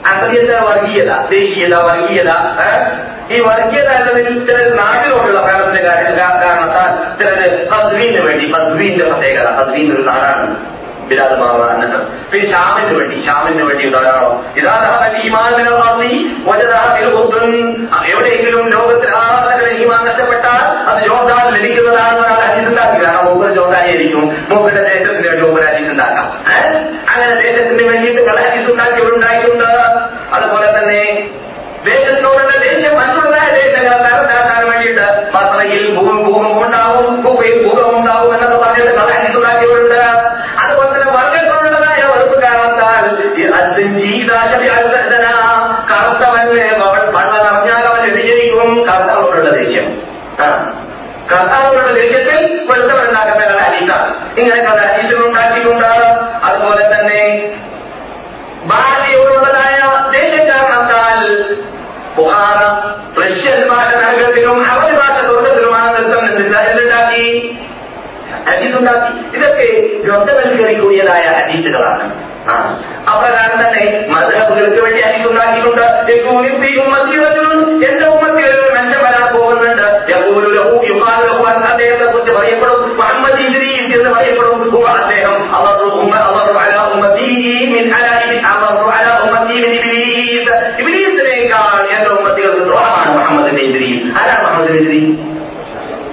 അസബിയത്ത് വർഗീയത ദേശീയത വർഗീയത? ഈ വർഗീയത എന്നതിൽ ചില നാട്ടിലോട്ടുള്ള പ്രേമത്തിന്റെ കാരണത്താൽ ചിലത് ഹസ്ബീന് വേണ്ടി ഹസ്ബീന്റെ പ്രത്യേകത ഹസ്ബീൻ ഒരു നാടാണ് ബിലാൽ മാറാൻ പിന്നെ ഷാമിന് വേണ്ടി ഷാമിന് വേണ്ടി ധാരാളം എവിടെയെങ്കിലും ലോകത്തിൽ ആരാധകരെ ഈമാൻ നഷ്ടപ്പെട്ടാൽ അത് ജോർദാൻ ലഭിക്കുന്നതാണ് ഒരാൾ അരിച്ചുണ്ടാക്കി കാരണം മൂപ്പർ ജോർദാനായിരിക്കും മൂപ്പരുടെ ദേശത്തിന് വേണ്ടി മൂപ്പർ അരിച്ചുണ്ടാക്കാം അങ്ങനെ ദേശത്തിന് വേണ്ടിയിട്ട് കള അരിച്ചുണ്ടാക്കിയവരുണ്ടായിട്ടുണ്ട് തന്നെ ദേശത്തോടുള്ള ദേശം മറ്റുള്ളതായ ദേശങ്ങൾ തരത്താക്കാൻ വേണ്ടിയിട്ട് മത്രയിൽ ഭൂമി ഭൂകമ്പം ഉണ്ടാവും ഭൂമിയിൽ ഭൂകമ്പം ഉണ്ടാവും എന്നൊക്കെ പറഞ്ഞിട്ട് കള അരിച്ചുണ്ടാക്കിയവരുണ്ട് അതുപോലെ തന്നെ വർഗങ്ങളുള്ളതായ വെറുപ്പ് കാരണത്താൽ കറുത്തവന് വണ്ണ നിറഞ്ഞാൽ അവൻ വ്യതിചരിക്കും കറുത്തവനുള്ള ദേഷ്യം കർത്താവിനുള്ള ദേഷ്യത്തിൽ വെളുത്തവരുണ്ടാക്കുന്ന കലാലീക ഇങ്ങനെ കലാലീകൾ ഹദീസുണ്ടാക്കി ഇതൊക്കെ കയറി ഹദീസുകളാണ്. അപ്രകാരം തന്നെ മധുഹബുകൾക്ക് വേണ്ടി റജുലുൻ എന്റെ ഉമ്മത്തിൽ ഒരു മനുഷ്യൻ വരാൻ പോകുന്നുണ്ട്. അദ്ദേഹത്തെ കുറിച്ച് പറയപ്പെടും. മുഹമ്മദ് എന്ന് പറയപ്പെടും. അദ്ദേഹം ഇബ്ലീസ്. ഇബ്ലീസിനേക്കാൾ എന്റെ ഉമ്മത്തികൾക്ക് ദ്രോഹമാണ് മുഹമ്മദ് ഇദ്രീസ്. ആരാണ് മുഹമ്മദ് ഇദ്രീസ്?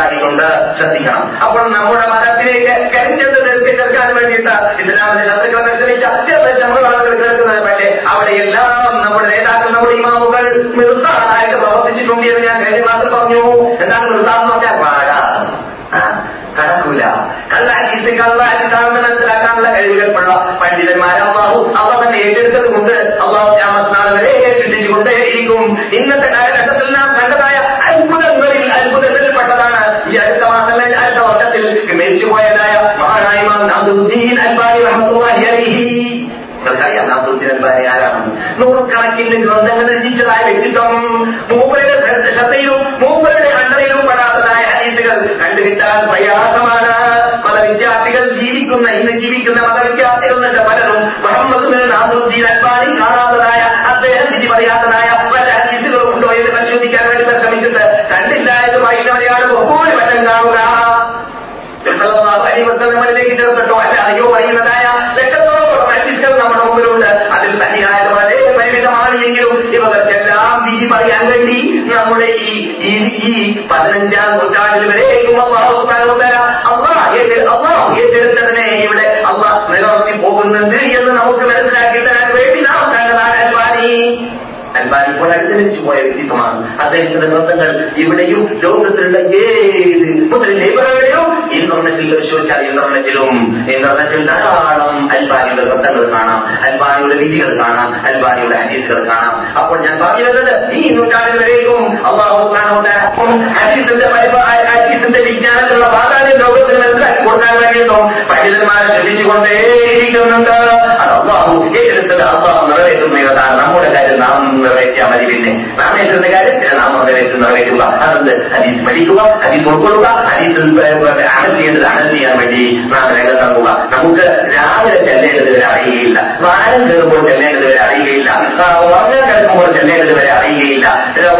ഹദീസ് ശ്രദ്ധിക്കണം. അപ്പോൾ നമ്മുടെ മതത്തിലേക്ക് കരിഞ്ഞത് നിർത്തി തീർക്കാൻ വേണ്ടിയിട്ട് ഇസ്ലാമിന്റെ ശത്രുക്കളെ പരിശ്രമിച്ച അത്യാവശ്യം ആളുകൾ കേൾക്കുന്നത് പക്ഷേ അവിടെയെല്ലാം നമ്മുടെ നേതാക്കൾ നമ്മുടെ ഇമാമുകൾ മൃതാളായിട്ട് പ്രവർത്തിച്ചിട്ടുണ്ട് എന്ന് ഞാൻ കഴിഞ്ഞ മാസം പറഞ്ഞു. എന്താണ് മൃതാന്ന് പറഞ്ഞാൽ പാഴ കടക്കൂല. കള്ള കള്ളാക്കിട്ടാണ് കള്ള മനസ്സിലാക്കാനുള്ള കഴിവുകൾക്കുള്ള പണ്ഡിതന്മാരെ അള്ളാഹു അവർ തന്നെ ഏറ്റെടുത്തത് കൊണ്ട് അള്ളാഹു ഞാമത്തിനാൾ വരെ സൃഷ്ടിച്ചുകൊണ്ടേയിരിക്കും ഇന്നത്തെ കാലഘട്ടത്തിൽ നാം കണ്ടതായ അത്ഭുതങ്ങളിൽ അത്ഭുതങ്ങളിൽ പെട്ടതാണ് ഈ അടുത്ത മാസങ്ങളിൽ അടുത്ത വർഷത്തിൽ മരിച്ചുപോയതായ മഹാനായ നാദുദ്ദീൻ അൽബാനി റഹ്മത്തുള്ളാഹി അലൈഹി. നിങ്ങൾക്കറിയാം നാദുദ്ദീൻ അൽബാനി ആരാണ്? നൂറുകണക്കിന് ഗ്രന്ഥങ്ങൾ രചിച്ചതായ വ്യക്തിത്വം മൂപ്പരുടെ ശ്രദ്ധയിലും മൂപ്പരുടെ അണ്ടയിലും പെടാത്തതായ ഹദീസുകൾ കണ്ടുകിട്ടാൻ പ്രയാസമാണ്. പല വിദ്യാർത്ഥികൾ ജീവിക്കുന്ന ഇന്ന് ജീവിക്കുന്ന പല വിദ്യാർത്ഥികളുടെ പലരും മുഹമ്മദ് നാദുദ്ദീൻ അൽബാനി കാണാത്തതായ അദ്ദേഹം വിധി പറയാത്തതായ പല ഹദീസുകളും ഉണ്ടോ എന്ന് പരിശോധിക്കാൻ വേണ്ടി പരിശ്രമിച്ചിട്ട് കണ്ടില്ല എന്ന് പറയുന്നവരെയാണ് ബഹുഭൂരിപക്ഷം കാണുക ിലേക്ക് ചേർത്തിട്ടോ അല്ല അയ്യോ പറയുന്നതായ ലക്ഷത്തോളം ഹദീസുകൾ നമ്മുടെ മുമ്പിലുണ്ട്. അതിൽ തന്നെയായ വളരെ പരിമിതമാണ് എങ്കിലും ഇവർക്കെല്ലാം വിധി പറയാൻ വേണ്ടി നമ്മുടെ ഈ ഈ പതിനഞ്ചാം നൂറ്റാണ്ടിൽ വരെ അള്ളാഹു ഇവിടെ അള്ളാഹ് നിലനിർത്തി പോകുന്നുണ്ട് എന്ന് നമുക്ക് മനസ്സിലാക്കി തരാൻ വേണ്ടി നാം അൽബാനി അൽബാനി ഇപ്പോൾ അനുസരിച്ചു പോയ വ്യക്തിത്വമാണ് അദ്ദേഹത്തിന്റെ ഗ്രന്ഥങ്ങൾ ഇവിടെയും ലോകത്തിലുള്ള ഏത് മുസ്ലിം ലൈബ്രറികളിലും ഇന്റർനെറ്റിൽ പരിശോധിച്ചാൽ ഇന്റർനെറ്റിലും ഇന്റർനെറ്റിൽ ധാരാളം അൽബാനിയുടെ ഗ്രന്ഥങ്ങൾ കാണാം അൽബാനിയുടെ വിധികൾ കാണാം അൽബാനിയുടെ ഹദീസുകൾ കാണാം അപ്പോൾ ഞാൻ പറഞ്ഞു ഈ നൂറ്റാണ്ടിൽ വരേക്കും അള്ളാഹു ഹദീസിന്റെ ഹദീസിന്റെ വിജ്ഞാനത്തിലുള്ള പ്രാധാന്യം ലോകത്തിന് മനസ്സിലാക്കി കൊടുക്കാൻ കഴിയുന്നു പണ്ഡിതന്മാരെ ശ്രമിച്ചുകൊണ്ടേയിരിക്കുന്നുണ്ട് അത് അള്ളാഹു ഏറ്റെടുത്തത് അള്ളാഹു നിറവേറ്റുന്നതാണ് നമ്മുടെ കാര്യം നാം നിറവേറ്റിയാൽ മതി പിന്നെ നാം ഏറ്റെടുത്ത കാര്യം പിന്നെ നാം നിറവേറ്റി നിറവേറ്റുക അതുകൊണ്ട് ഹദീസ് പഠിക്കുക ഹദീസ് ഉൾക്കൊള്ളുക ഹദീസിൽ അമൽ ചെയ്യേണ്ടത് അമൽ ചെയ്യാൻ വേണ്ടി നാം രംഗത്താക്കുക നമുക്ക് രാവിലെ ചെല്ലേണ്ടത് വരെ അറിയുകയില്ല. വാരം കയറുമ്പോൾ ചെല്ലേണ്ടത് വരെ അറിയുകയില്ല ഉറങ്ങാൻ കിടക്കുമ്പോൾ ചെല്ലേണ്ടത് വരെ അറിയുകയില്ല.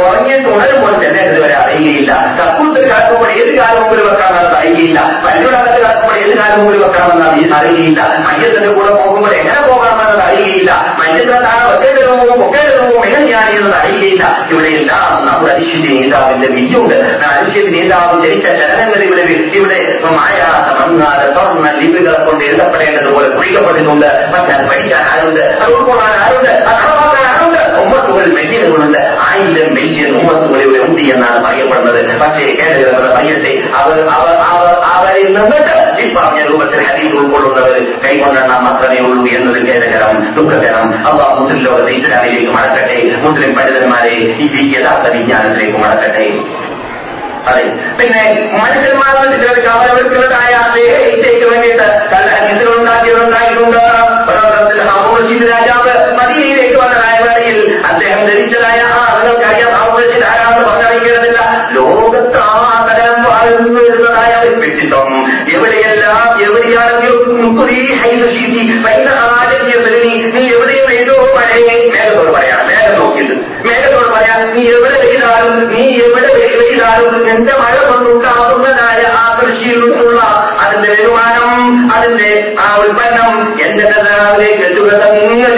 ഉറങ്ങിയിട്ട് ഉണരുമ്പോൾ ചെല്ലേണ്ടത് വരെ അറിയുകയില്ല. കക്കൂസിൽ കിടക്കുമ്പോൾ ഏത് കാലം മുമ്പിൽ വെക്കാമെന്ന് അറിയുകയില്ല പല്ലുടകത്ത് കിടക്കുമ്പോൾ ഏത് കാലം മുമ്പിൽ വെക്കാമെന്ന് അറിയുകയില്ല മയ്യത്തിന്റെ കൂടെ പോകുമ്പോൾ എങ്ങനെ പോകാമെന്നത് അറിയുകയില്ല മയ്യത്തിന് താഴെ വെക്കേണ്ടത് പോകും പൊക്കേണ്ടത് പോകും എങ്ങനെയാണ് എന്നത് അറിയുകയില്ല ഇവിടെയെല്ലാം നമ്മുടെ അരിശ്യന്റെ നേതാവിന്റെ വിധിയുണ്ട് അരിശ്യന്റെ നേതാവ് ജനിച്ച ചലനങ്ങൾ ഇവിടെ ഇവിടെ മായാത്ത മങ്ങാതെ സ്വർണ്ണ ലിപികളെ കൊണ്ട് എഴുതപ്പെടേണ്ടതുപോലെ കുഴിക്കപ്പെടുന്നുണ്ട് പക്ഷെ അത് പഠിക്കാൻ ആരുണ്ട് അത് ഉൾക്കൊള്ളാൻ ആരുണ്ട് അത് നടപ്പാക്കാൻ ആരുണ്ട് മെല്ലിയതുകളുണ്ട് ആയിരം മില്യൺ ഉമ്മത്തുകൾ ഇവിടെ ഉണ്ട് എന്നാണ് പറയപ്പെടുന്നത്. പക്ഷേ കേരള പറയട്ടെ അവർ അവരിൽ നിന്നിട്ട് ഈ പറഞ്ഞ രൂപത്തിൽ ഹരീത് ഉൾക്കൊള്ളുന്നവർ കൈകൊണ്ടെണ്ണാൻ മാത്രമേ ഉള്ളൂ എന്നത് ഖേദകരം ദുഃഖകരം. അള്ളാഹ് മുസ്ലിം ലോകത്തെ ഇസ്ലാമിലേക്ക് മടക്കട്ടെ. മുസ്ലിം പണ്ഡിതന്മാരെ ഈ യഥാർത്ഥ വിജ്ഞാനത്തിലേക്ക് മടക്കട്ടെ. അതെ. പിന്നെ മനുഷ്യന്മാരുടെ ചിലർക്ക് അവരവർക്കുള്ളതായ ഇച്ഛയ്ക്ക് വേണ്ടിയിട്ട് കല്ല ഹദീസുകളുണ്ടാക്കിയതുണ്ടായിട്ടുണ്ട് ഒരോട്ടത്തിൽ രാജാവ് മദീനയിലേക്ക് വേളയിൽ അദ്ദേഹം ധരിച്ചതായ ആ നിങ്ങൾക്കറിയാം ഹാമൂർഷിദ് ആരാണെന്ന് പറഞ്ഞറിയിക്കുന്നില്ല ലോകത്ത് ആ തരം വാഴുന്നു വരുന്നതായ ഒരു വ്യക്തിത്വം എവിടെയെല്ലാം എവിടെയാണെങ്കിലും നീ എവിടെയും ഏതോ പഴയ മേഘത്തോട് പറയാം. മേഘം നോക്കിയിട്ട്. മേഘത്തോട് പറയാം നീ എവിടെ വെയിലാലും നീ എവിടെ വെയിലാലും എന്റെ മഴ കൊണ്ടുണ്ടാകുന്നതായ ആ കൃഷിയിൽ നിന്നുള്ള അതിന്റെ വരുമാനം അതിന്റെ ആ ഉൽപ്പന്നം എന്റെ തന്നെ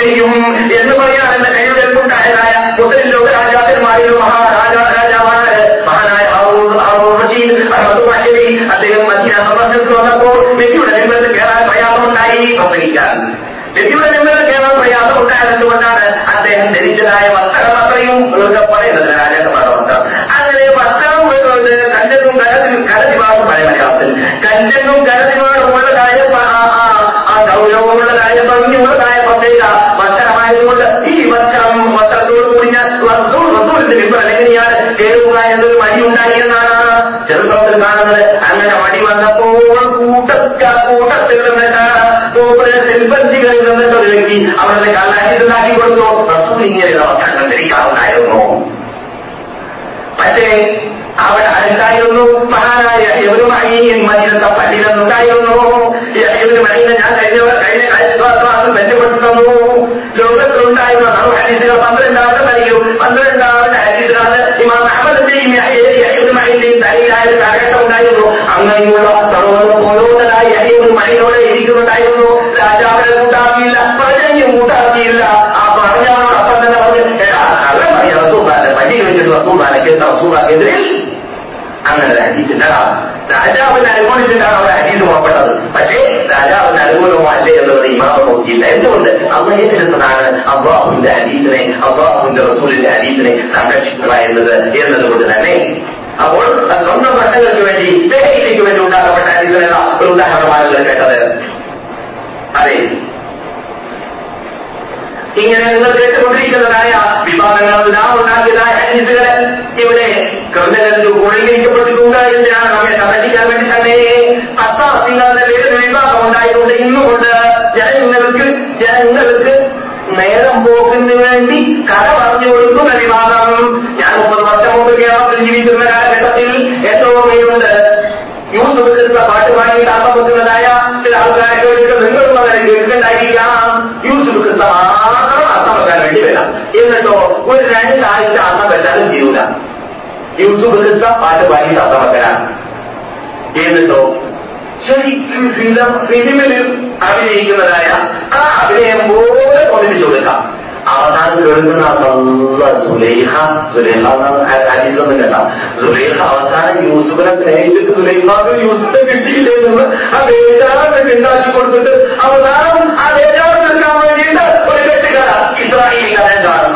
ചെയ്യും. എന്ന് دوسرے لوگ آ جاتے ہمارے جو مہاراجا راجا وہاں ہے۔ مہارائے اور وزیر اور مدوبہ کے لیے مدینہ سبا سے کو۔ میٹیو نمبر سے کہہ رہا ہے، بھیا تو نہیں بھائی کیا میٹیو سے کہہ رہا ہے، بھیا تو اٹھایا تو بتا رہا ہے آتے ہیں میری چلائے وقت پڑے نظر آ جاتا اللي تاني عايز تعرف ودايمو أما يقول ترون قولون لا يهيم معين ولا يهيم دايمو لا جاب الموتا بيلا فجأة يموتا بيلا أبارنا أبارنا أبارنا أعلم يا رسول الله. ما جيت من الرسول على كده رسول على كده أنا الحديث نعم لا. أجاب أن أقول إن أنا الحديث ما بدل فشيء لا أجاب أن أقول ما عليه من الإمام موجود؟ لا يقول الله يدرس معنا الله من الحديث الله من رسول الحديث لا كشف ما ينزل ينزل بدل അപ്പോൾ സ്വന്തം പ്രശ്നങ്ങൾക്ക് വേണ്ടി ദേഹയ്ക്ക് വേണ്ടി ഉണ്ടാക്കപ്പെട്ട ഹദീസിനുള്ള ഒരു ഉദാഹരണമാണ് കേട്ടത് അതെ ഇങ്ങനെ നിങ്ങൾ കേട്ടുകൊണ്ടിരിക്കുന്നതായ വിഭാഗങ്ങളെല്ലാം ഉണ്ടാക്കിയതായ ഹദീസുകൾ ഇവിടെ ക്രിമിനലിൽ ഒഴുകിയിരിക്കപ്പെട്ടിട്ടുണ്ട് എന്തിനാണ് നമ്മെ സംരക്ഷിക്കാൻ വേണ്ടി തന്നെ അത്താസിങ്ങളുടെ വേറൊരു വിഭാഗം ഉണ്ടായതുകൊണ്ട് ഇന്നുകൊണ്ട് ജനങ്ങൾക്ക് ജനങ്ങൾക്ക് നേരം പോക്കിന് വേണ്ടി കഥ പറഞ്ഞു കൊടുക്കും വിഭാഗം ഞാൻ മുപ്പത് വർഷം മുമ്പ് കേരളത്തിൽ ജീവിക്കുന്ന കാലഘട്ടത്തിൽ ഏറ്റവും ഓർമ്മയുണ്ട് യൂസഫ് എടുക്കുന്ന പാട്ട് അർത്ഥം വെക്കുന്നതായ ചില ആൾക്കാരെ കേട്ടിട്ട് നിങ്ങളും അങ്ങനെ കേൾക്കുന്നുണ്ടായിരിക്കാം യൂസഫ് എടുക്കുന്ന മാത്രം അർത്ഥം വെക്കാൻ വേണ്ടി വരാം. എന്നിട്ടോ ഒരു രണ്ടാഴ്ച അർത്ഥം വെച്ചാലും ചെയ്യൂല. യൂസുഫ് പാട്ട് പാടിയിട്ട് അർത്ഥം വെക്കലാണ് എന്നിട്ടോ ശരിക്കും ഫിലിം ഫിലിമിൽ അഭിനയിക്കുന്നതായ ആ അഭിനയം പോലെ തോന്നിപ്പിച്ചു കൊടുക്കാം അവസാനം കേൾക്കുന്ന നല്ല സുലേഖ സുലേഖ ഹരീസൊന്നും കേട്ട സുലേഖ അവസാനം യൂസുഫിനെ സ്നേഹിച്ചിട്ട് സുലേഖാക്ക് യൂസുഫിനെ കിട്ടിയില്ലേ എന്നുള്ള ആ ബേജാറൊക്കെ ഉണ്ടാക്കി കൊടുത്തിട്ട് അവസാനം ആ ബേജാറ് തീർക്കാൻ വേണ്ടിയിട്ട് ഒരു കെട്ടുകഥ ഇസ്രായേൽ കഥ എന്താണ്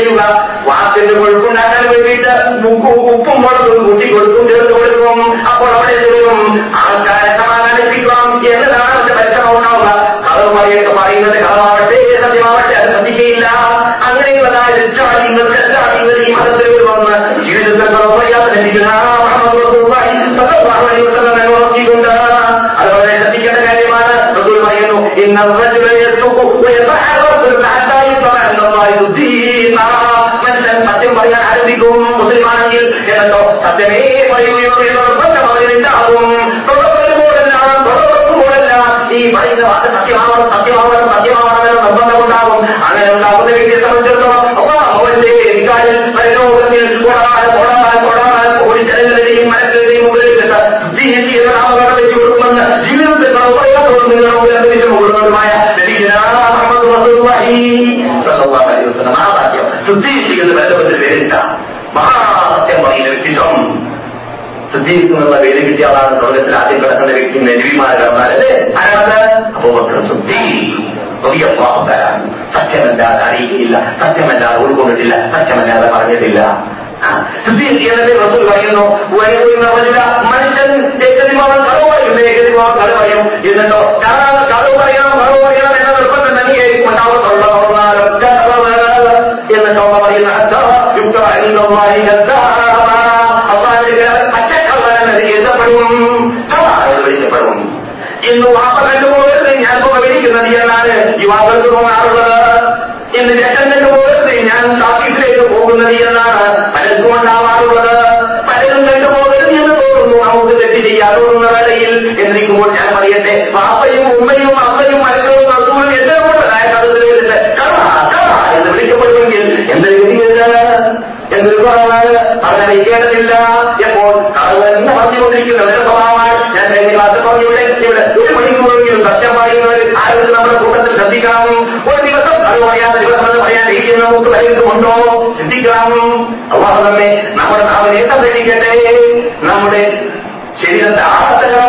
ചെയ്യുക. വാക്കിന്റെ കൊഴുപ്പുണ്ടാക്കാൻ വേണ്ടിയിട്ട് ഉപ്പ് മുളകും കൂട്ടി കൊടുക്കും ചേർത്ത് കൊടുക്കും. അപ്പോൾ അവിടെ ചെയ്യും ആൾക്കാരെ സമാധാനിപ്പിക്കാം എന്നതാണ് അവരുടെ പരിശ്രമമുണ്ടാവുക. കളവ് പറയൊക്കെ പറയുന്നത് കളവാവട്ടെ സത്യമാവട്ടെ അത് ശ്രദ്ധിക്കുകയില്ല അങ്ങനെയുള്ളതായ ലക്ഷാടികൾ കെട്ടാടികൾ ഈ മതത്തിൽ വന്ന് ജീവിതത്തിൽ കളവ് പറയാതെ ലഭിക്കുന്ന മുഹമ്മദ് റസൂലുള്ളാഹി സ്വല്ലല്ലാഹു മുസ്ലിമാണെങ്കിൽ എന്നോ സത്യമേ പറയുകയുള്ളൂ എന്ന നിർബന്ധം അവരുണ്ടാകും തുടർന്നുപോലല്ല തുടർന്നുപോലല്ല ഈ പറയുന്ന വാക്ക് സത്യമാവണം സത്യമാവണം സത്യമാവണം എന്ന നിർബന്ധമുണ്ടാകും അങ്ങനെ ഉണ്ടാകുന്ന വ്യക്തിയെ സംബന്ധിച്ചിടത്തോളം അവന്റെ ഇക്കാര്യം പരലോകത്തിൽ കൊടാൻ കൊടാൻ കൊടാൻ കോടി ജനങ്ങളുടെയും മനസ്സിലെയും മുകളിൽ സിദ്ധിയെത്തി എന്ന നാമകരണം വെച്ചു കൊടുക്കുമെന്ന് ജീവിതത്തിൽ പറയാത്തോട് നിങ്ങളുടെ അന്തരീക്ഷം കൊടുക്കുന്നതുമായ മുഹമ്മദ് റസൂലുള്ളാഹി സ്വല്ലല്ലാഹു അലൈഹി വസല്ലം ആ വാക്യം സിദ്ധിയെത്തി എന്ന് ബന്ധപ്പെട്ട് പേരിട്ട മഹാസത്യം ലഭിച്ചിട്ടും വ്യക്തിത്വം വേദ കിട്ടിയ ആളാണ് സ്വർഗത്തിൽ ആദ്യം കിടക്കുന്ന വ്യക്തി നെരുവിമാരല്ലേ ആരാണ്? അബൂബക്കർ സിദ്ദീഖ്. വലിയ പാപക്കാരാണ് സത്യമല്ലാതെ അറിയിക്കില്ല സത്യമല്ലാതെ ഉൾക്കൊണ്ടിട്ടില്ല സത്യമല്ലാതെ പറഞ്ഞിട്ടില്ല. മനുഷ്യൻ ഏകദിമാവൻ പറയും എന്നിട്ടോ കഥ പറയണം കളവ് പറയണം വിളിക്കപ്പെടും ഇന്ന് വാപ്പ കണ്ടുപോകരുത് ഞാൻ ഉപകരിക്കുന്നത് എന്നാണ് യുവാക്കൾക്ക് തോന്നാറുള്ളത് ഇന്ന് രക്ഷം ഞാൻ ഓഫീസിലേക്ക് പോകുന്നത് എന്നാണ് പലർക്കും ഉണ്ടാവാറുള്ളത്. പലരും കണ്ടുപോകരുത് എന്ന് തോന്നുന്നു. നമുക്ക് തെറ്റ് വേളയിൽ. ഞാൻ പറയട്ടെ വാപ്പയും ഉമ്മയും അമ്മയും മക്കളും റസൂലും എല്ലാം കൊണ്ടതായ കഥകളിൽ കഥ കഥ എന്ന് വിളിക്കപ്പെടുമെങ്കിൽ എന്ത് രീതിയിലാണ് എന്തൊരു കുറവാണ് അവരറിയിക്കേണ്ടതില്ല എപ്പോൾ? കളവ് എന്ന് പറഞ്ഞുകൊണ്ടിരിക്കുന്ന അവരുടെ സ്വഭാവമാണ്. ഞാൻ കഴിഞ്ഞ ക്ലാസ് പറഞ്ഞു ഇവിടെ ഇവിടെ ഒരു മണിക്കൂറെങ്കിലും സത്യം പറയുന്നവർ ആരും നമ്മുടെ കൂട്ടത്തിൽ ശ്രദ്ധിക്കണം ഒരു ദിവസം അത് പറയാതെ ദിവസം അത് പറയാൻ ഇരിക്കുന്ന നമുക്ക് വലുതുമുണ്ടോ ചിന്തിക്കണം അള്ളാഹു നമ്മെ നമ്മുടെ നാവിനെ സംരക്ഷിക്കട്ടെ. നമ്മുടെ ശരീരത്തെ ആസക്തകം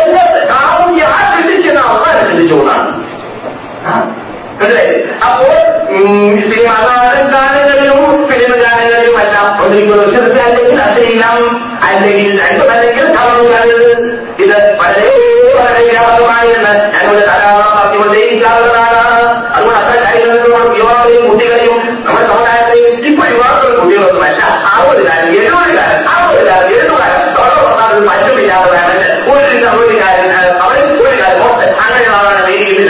അല്ലേ അപ്പോൾ സിനിമ ഗാനങ്ങളിലും ഫിലിം ഗാനങ്ങളിലും എല്ലാം ഒന്നിരിക്കുന്ന വർഷത്തെ അല്ലെങ്കിൽ അശ്ലീലം അല്ലെങ്കിൽ രണ്ടുമല്ലെങ്കിൽ കളവുകൾ ഇത് വളരെ വളരെ വ്യാപകമായിരുന്ന് ഞങ്ങളുടെ ധാരാളം പറഞ്ഞുകൊണ്ടേയിരിക്കാവുന്നതാണ് അതുകൊണ്ട് അത്ര കാര്യങ്ങളിലും യുവാക്കളെയും കുട്ടികളെയും നമ്മുടെ സമുദായത്തെയും ഇപ്പൊ യുവാക്കളും കുട്ടികളൊന്നുമല്ല അറുപത് കാലം എഴുപത് കാലം അറുപത് കാലം എഴുപത് കാലം തൊഴിലുറപ്പാണ് മറ്റുമില്ലാത്തതാണ് ഒരു ഒരു കാര്യം അവൻ ഒരു കാര്യം അങ്ങനെയുള്ള രീതിയിൽ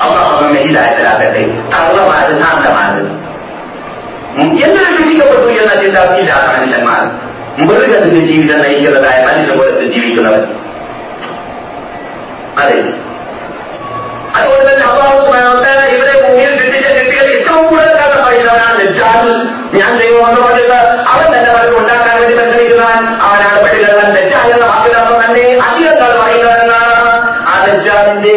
അള്ളാഹു നമ്മെ ഹിതായത്തിലാകട്ടെ കള്ളമാര് ശാന്തമാര് എന്തിനു ശിക്ഷിക്കപ്പെട്ടു എന്ന ചിന്ത ഇല്ലാത്ത മനുഷ്യന്മാർ മൃഗത്തിന്റെ ജീവിതം നയിക്കുന്നതായ മനുഷ്യകുലത്തിൽ ജീവിക്കുന്നവർ അതെ അതുകൊണ്ട് തന്നെ അള്ളാഹു ഇവിടെ ഭൂമിയിൽ സൃഷ്ടിച്ച വ്യക്തികൾ ഏറ്റവും കൂടുതൽ കാലം പറയുന്നവനാണ് ദജ്ജാൽ ഞാൻ ദൈവമെന്ന് പറഞ്ഞത് അവൻ തന്നെ പലരും ഉണ്ടാക്കാൻ വേണ്ടി പരിശ്രമിക്കുന്നവൻ അവനാണ് പെട്ടികളവൻ ദജ്ജാൽ എന്ന വാക്കിലർത്ഥം തന്നെ അധികം കാലം പറയുന്നവനാണ് ആ ദജ്ജാലിന്റെ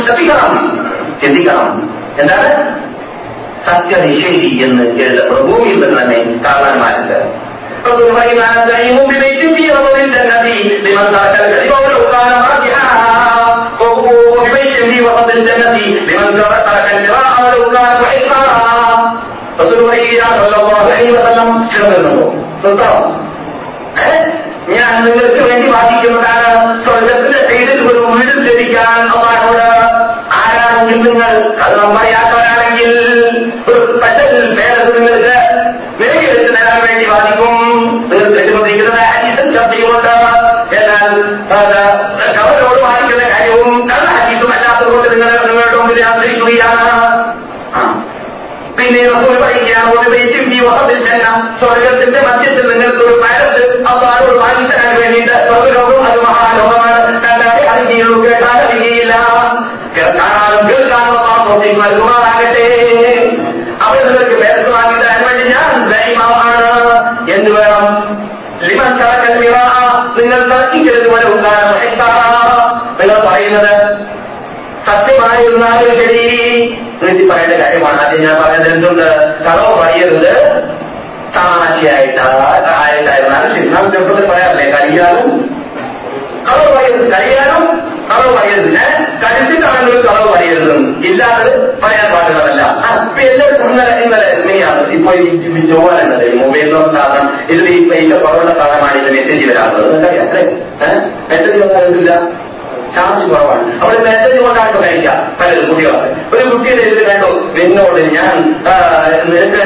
വസല്ലം ശ്രദ്ധിക്കണം ചിന്തിക്കണം എന്താണ് സത്യനിഷേധി എന്ന് എഴുതപ്പെടും ഭൂമിയിൽ നിന്ന് തന്നെ കാരണന്മാരുണ്ട് رسول الله ما زعيم ببيت في رضا الجنة لمن ترك الكذب ولو كان راجحا وببيت في وسط الجنة لمن ترك القراءة ولو كان محقا رسول الله صلى الله عليه وسلم ചേർന്നുണ്ടോ നിർത്തണോ ഞാൻ നിങ്ങൾക്ക് വേണ്ടി വാദിക്കുന്നതാണ് സ്വർഗത്തിന്റെ സൈഡിൽ ഒരു വീട് ലഭിക്കാൻ അള്ളാഹോട് ആരാണെങ്കിൽ നിങ്ങൾ കള്ളം പറയാത്തവരാണെങ്കിൽ ഒരു സ്പെഷ്യൽ പേര് നിങ്ങൾക്ക് നേടിയെടുത്ത് നേടാൻ വേണ്ടി വാദിക്കും നിങ്ങൾ തെറ്റുകൊണ്ടിരിക്കുന്നത് ഹദീസും ചർച്ചയുമുണ്ട് എന്നാൽ കവരോട് വാദിക്കുന്ന കാര്യവും കള്ള ഹദീസും അല്ലാത്തതുകൊണ്ട് നിങ്ങൾ നിങ്ങളുടെ മുമ്പിൽ ആശ്രയിക്കുകയാണ് ആ പിന്നെ റസൂൽ പറയുകയാണ് ഒരു വെയിറ്റും ഈ വഹത്തിൽ ചെന്ന സ്വർഗത്തിന്റെ മധ്യത്തിൽ നിങ്ങൾക്ക് ഒരു പാലത്ത് അള്ളാഹോട് വാങ്ങിത്തരാൻ വേണ്ടിയിട്ട് സ്വർഗലോകം അത് മഹാലോകമാണ് കണ്ടാലേ അറിയുകയുള്ളൂ കേട്ടാൽ കേൾക്കാനും അള്ളാഹോട്ടേക്ക് നൽകുമാറാകട്ടെ അവിടെ നിങ്ങൾക്ക് പേർക്ക് വാങ്ങിത്തരാൻ വേണ്ടി ഞാൻ ദൈവമാണ് എന്ന് വേണം ലിമൻ തറക്കൽ മിറാ നിങ്ങൾ തർക്കിക്കരുത് പോലെ ഉണ്ടാകും നിങ്ങൾ പറയുന്നത് സത്യമായിരുന്നാലും ശരി നീതി പറയേണ്ട കാര്യമാണ് ആദ്യം ഞാൻ പറഞ്ഞത് എന്തുണ്ട് കളവ് പറയരുത് തമാശയായിട്ട് ആയിട്ടായിരുന്നാലും ശരി നാം ചെറുപ്പത്തിൽ പറയാറില്ലേ കളിയാലും കളവ് പറയരുത് കളിയാലും കളവ് പറയരുത്. ഞാൻ കഴിച്ചിട്ടാണെങ്കിലും കളവ് പറയരുത് ഇല്ലാതെ പറയാൻ പാടുള്ളതല്ല. അപ്പൊ എല്ലാവർക്കും ഇന്നലെ ഇന്നലെ ഇങ്ങനെയാണ് ഇപ്പൊ ഈ എന്നത് മൊബൈൽ സാധനം ഇതിൽ ഈ പൈസ കുറവുള്ള സാധനമാണ് ഇത് മെസ്സേജ് വരാറുള്ളത്. അല്ലേ? മെസ്സേജ് വരാറില്ല ചാർജ് കുറവാണ്. അവിടെ മെസ്സേജ് കൊണ്ടാണ് കഴിക്കുക പലരും കുട്ടികൾ ഒരു കുട്ടിയുടെ ഇത് കണ്ടോ എന്നോട് ഞാൻ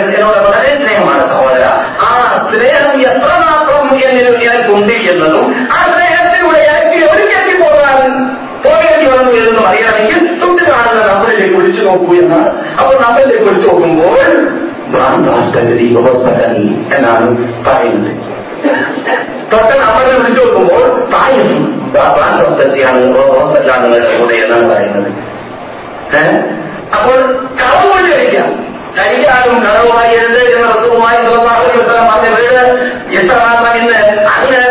എന്നോട് വളരെ സ്നേഹമാണ് സഹോദര. ആ സ്നേഹം എത്രമാത്രം എന്നിൽ എനിക്കുണ്ട് എന്നതും ആ വന്നു എന്ന് അറിയണമെങ്കിൽ തൊട്ട് കാണുന്ന നമ്മളിലേക്ക് ഒഴിച്ചു നോക്കൂ എന്നാണ്. അപ്പോൾ നമ്മളിലേക്ക് ഒഴിച്ചു നോക്കുമ്പോൾ ഭ്രാന്താസ്കരി ബഹോസ്കരി എന്നാണ് പറയുന്നത്. തൊട്ട് നമ്മളെ വിളിച്ചു നോക്കുമ്പോൾ ഹോസ്പിറ്റലാണ് നിങ്ങളുടെ കൂടെ എന്നാണ് പറയുന്നത്. അപ്പോൾ കളവ് കൊണ്ട് കഴിക്കാം. കഴിക്കാനും കളവുമായി എന്ത് എന്ന വസ്തുവുമായി പറഞ്ഞത് എത്രമാത്രം ഇന്ന്? അങ്ങനെ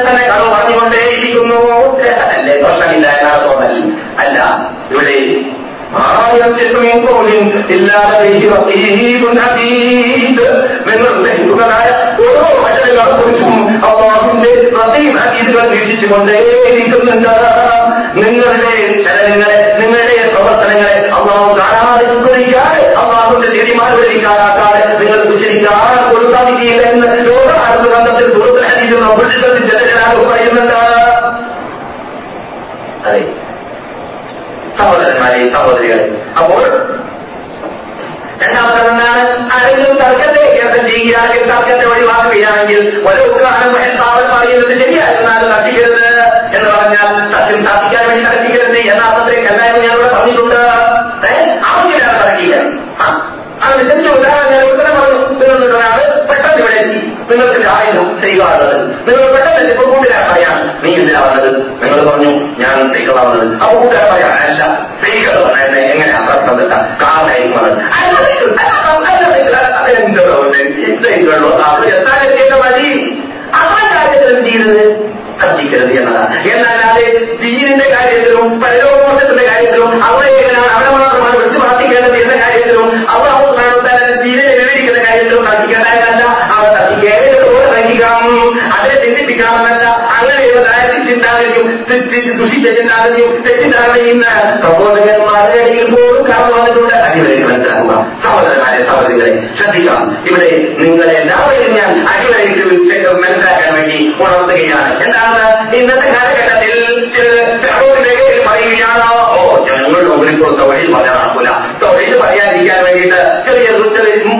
നിങ്ങൾ ഗ്രഹിക്കുന്നതായ ഓരോ വചനങ്ങളെ കുറിച്ചും അള്ളാഹുവിന്റെ പ്രതീം ഹദീസുകൾ വീക്ഷിച്ചുകൊണ്ടേയിരിക്കുന്നുണ്ട് നിങ്ങളുടെ ചലനങ്ങളെ നിങ്ങളുടെ പ്രവർത്തനങ്ങളെ അള്ളാഹു കാണാതെ ഉദ്ധരിക്കാതെ അള്ളാഹുന്റെ തീരുമാനം നിങ്ങൾ ഉച്ചരിക്കാൻ കൊടുക്കാതിരിക്കില്ല എന്ന് ലോക ഹദീസുകൾ ചില ചില അള്ളാഹു പറയുന്നുണ്ട് അതെ സഹോദരന്മാരെ സഹോദരികളെ. അപ്പോൾ രണ്ടാമത്തെ ആരെങ്കിലും തർക്കത്തെ ചെയ്യുകയാണെങ്കിൽ തർക്കത്തെ ഒഴിവാക്കുകയാണെങ്കിൽ ഓരോ ഉദാഹരണം എന്താവൻ പറയുന്നത് ശരിയായിരുന്നാലും നടിക്കരുത് എന്ന് പറഞ്ഞാൽ സത്യം സ്ഥാപിക്കാൻ വേണ്ടി തർക്കിക്കരുത് എന്ന അർത്ഥത്തിലേക്ക് എല്ലാവരും ഞാനിവിടെ പറഞ്ഞിട്ടുണ്ട്. ആവശ്യമില്ലാതെ തർക്കിക്കാൻ ആ? അത് ചെറിയ ഉദാഹരണം ഞാൻ ഉത്തരം പറഞ്ഞു. ഒരാൾ പെട്ടെന്ന് ഇവിടെ എത്തി. നിങ്ങൾക്ക് ആയിരുന്നു ചെയ്യുകയാണത് നിങ്ങൾ പെട്ടെന്ന് എന്റെ കൂട്ടുകാരൻ പറയാം നീ എന്തിനാ വന്നത് നിങ്ങൾ പറഞ്ഞു ഞാൻ സ്ത്രീകളാ അപ്പൊ കൂട്ടുകാരൻ പറയാം അല്ല സ്ത്രീകൾ വന്നത് എങ്ങനെയാ പ്രശ്നം കാറായിരിക്കും വന്നത് ചെയ്തത് കത്തിക്കരുത് എന്നതാണ് എന്നല്ലാതെ ദീനിന്റെ കാര്യത്തിലും പരലോകോഷത്തിന്റെ കാര്യത്തിലും അവിടെ എങ്ങനെയാണ്? അവിടെ മാത്രമാണ് വിളിച്ചു പ്രാർത്ഥിക്കേണ്ടത് എന്ന കാര്യത്തിലും അവർ ദീനെ വിവരിക്കുന്ന കാര്യത്തിലും പ്രാർത്ഥിക്കേണ്ടതല്ല ശ്രദ്ധിക്കാം അതിനെ ചിന്തിപ്പിക്കാമെന്നല്ല അങ്ങനെയുള്ളതായ ചിന്താഗതിയും ദുഷിച്ച ചിന്താഗതിയും തെറ്റിദ്ധാരണയും പ്രബോധകന്മാരുടെ ഇടയിൽ പോലും കടന്നു വന്നിട്ടുണ്ട്. മനസ്സിലാക്കുക. സഹോദരന്മാരെ സഹോദരികളെ ശ്രദ്ധിക്കാം ഇവിടെ നിങ്ങളെ എല്ലാവരും ഞാൻ അടിവരയ്ക്ക് മനസ്സിലാക്കാൻ വേണ്ടി ഉണർത്തുകയാണ്. എന്താണ്? ഇന്നത്തെ കാലഘട്ടത്തിൽ മേഖലയിൽ പറയുകയാണോ ഓ ഞങ്ങൾ ഒന്നിപ്പോൾ വഴി പറയാനാക്കൂല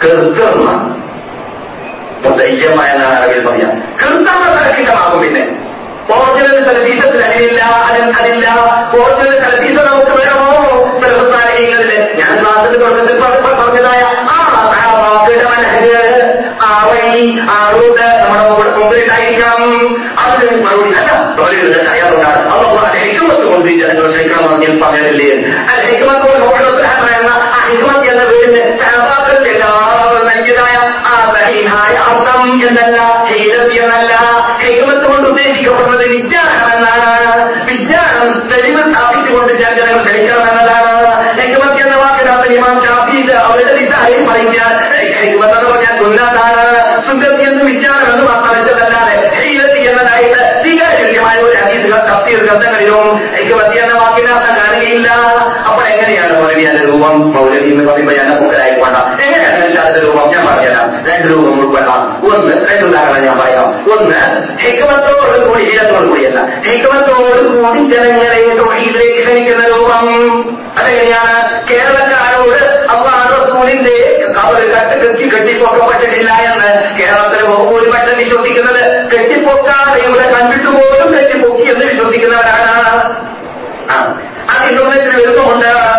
കൃത്രിമ ദയ്യമായ എന്നാണ് പറയാം കൃത്രിമ തലക്കിതമാകും പിന്നെ. ഒറിജിനൽ തലബീസത്തിൽ തലബീസ നമുക്ക് വേണമോ ചെറുപ്പക്കാരികളിൽ ഞാൻ ക്ലാസ്സിൽ തുടക്കത്തിൽ പറഞ്ഞതായ ആ അതിന് മറുപടി അല്ല തയ്യാറുണ്ടാണ് അതുകൊണ്ട് ഹെക്കുമത്ത് കൊണ്ട് ജനങ്ങൾ അത് അർത്ഥം എന്നല്ല ഹീരത്തി എന്നല്ല ഹെക്കുമത്ത് കൊണ്ട് ഉദ്ദേശിക്കപ്പെടുന്നത് വിജ്ഞാനമെന്നാണ് വിജ്ഞാനം തെളിവ് സ്ഥാപിച്ചുകൊണ്ട് ജനങ്ങൾ ക്ഷണിക്കണമെന്നതാണ് ഹെക്കുമത്ത് എന്ന വാക്കിനകത്ത് ഇമാം ഷാഫിന്റെ അവരുടെ ദിശായും പറയുകയാൽ ഹെക്കുമത്ത് എന്ന് പറഞ്ഞാൽ സുന്നത്താണ് സുന്നത്തി എന്ന് വിജ്ഞാനം എന്ന് മാത്രം വെച്ചതല്ലാതെ ഹീരത്തി എന്നതായിട്ട് സ്വീകാര്യമായ ഒരു അതീതുകൾ തഫ്തീർ ഗ്രന്ഥങ്ങളിലും ഹെക്കുമത്തി എന്ന വാക്കിനകത്ത് കാണുകയില്ല. അപ്പോൾ എങ്ങനെയാണ് മൗലവി രൂപം മൗലവി എന്ന് പറയുമ്പോൾ ഞാൻ മുതലായിക്കൊണ്ട എങ്ങനെയാണ് അതിന്റെ രൂപം ഞാൻ പറഞ്ഞുതരാം രണ്ട് രൂപം ഉൾപ്പെടാം ഒന്ന് രണ്ട് ഉദാഹരണം ഞാൻ പറയാം ഒന്ന് ഹെക്കുമത്തോട് കൂടി ഹീരത്തോട് കൂടിയല്ല ഹെക്കുമത്തോട് കൂടി ജനങ്ങളെ തൊഴിലേക്ക് ക്ഷണിക്കുന്ന രൂപം അതെങ്ങനെയാണ് കേരളക്കാരോട് റസൂലിന്റെ കട്ട് കെട്ടി കെട്ടിപ്പൊക്കപ്പെട്ടിട്ടില്ല എന്ന് കേരളത്തിലെ ബഹുഭൂരിപക്ഷം വിശ്വസിക്കുന്നത് കെട്ടിപ്പൊക്കാതെ ഇവിടെ കണ്ടിട്ട് പോലും കെട്ടിപ്പൊക്കി എന്ന് വിശ്വസിക്കുന്നവരാണ് ആ അത് അങ്ങനെയുള്ളവരെ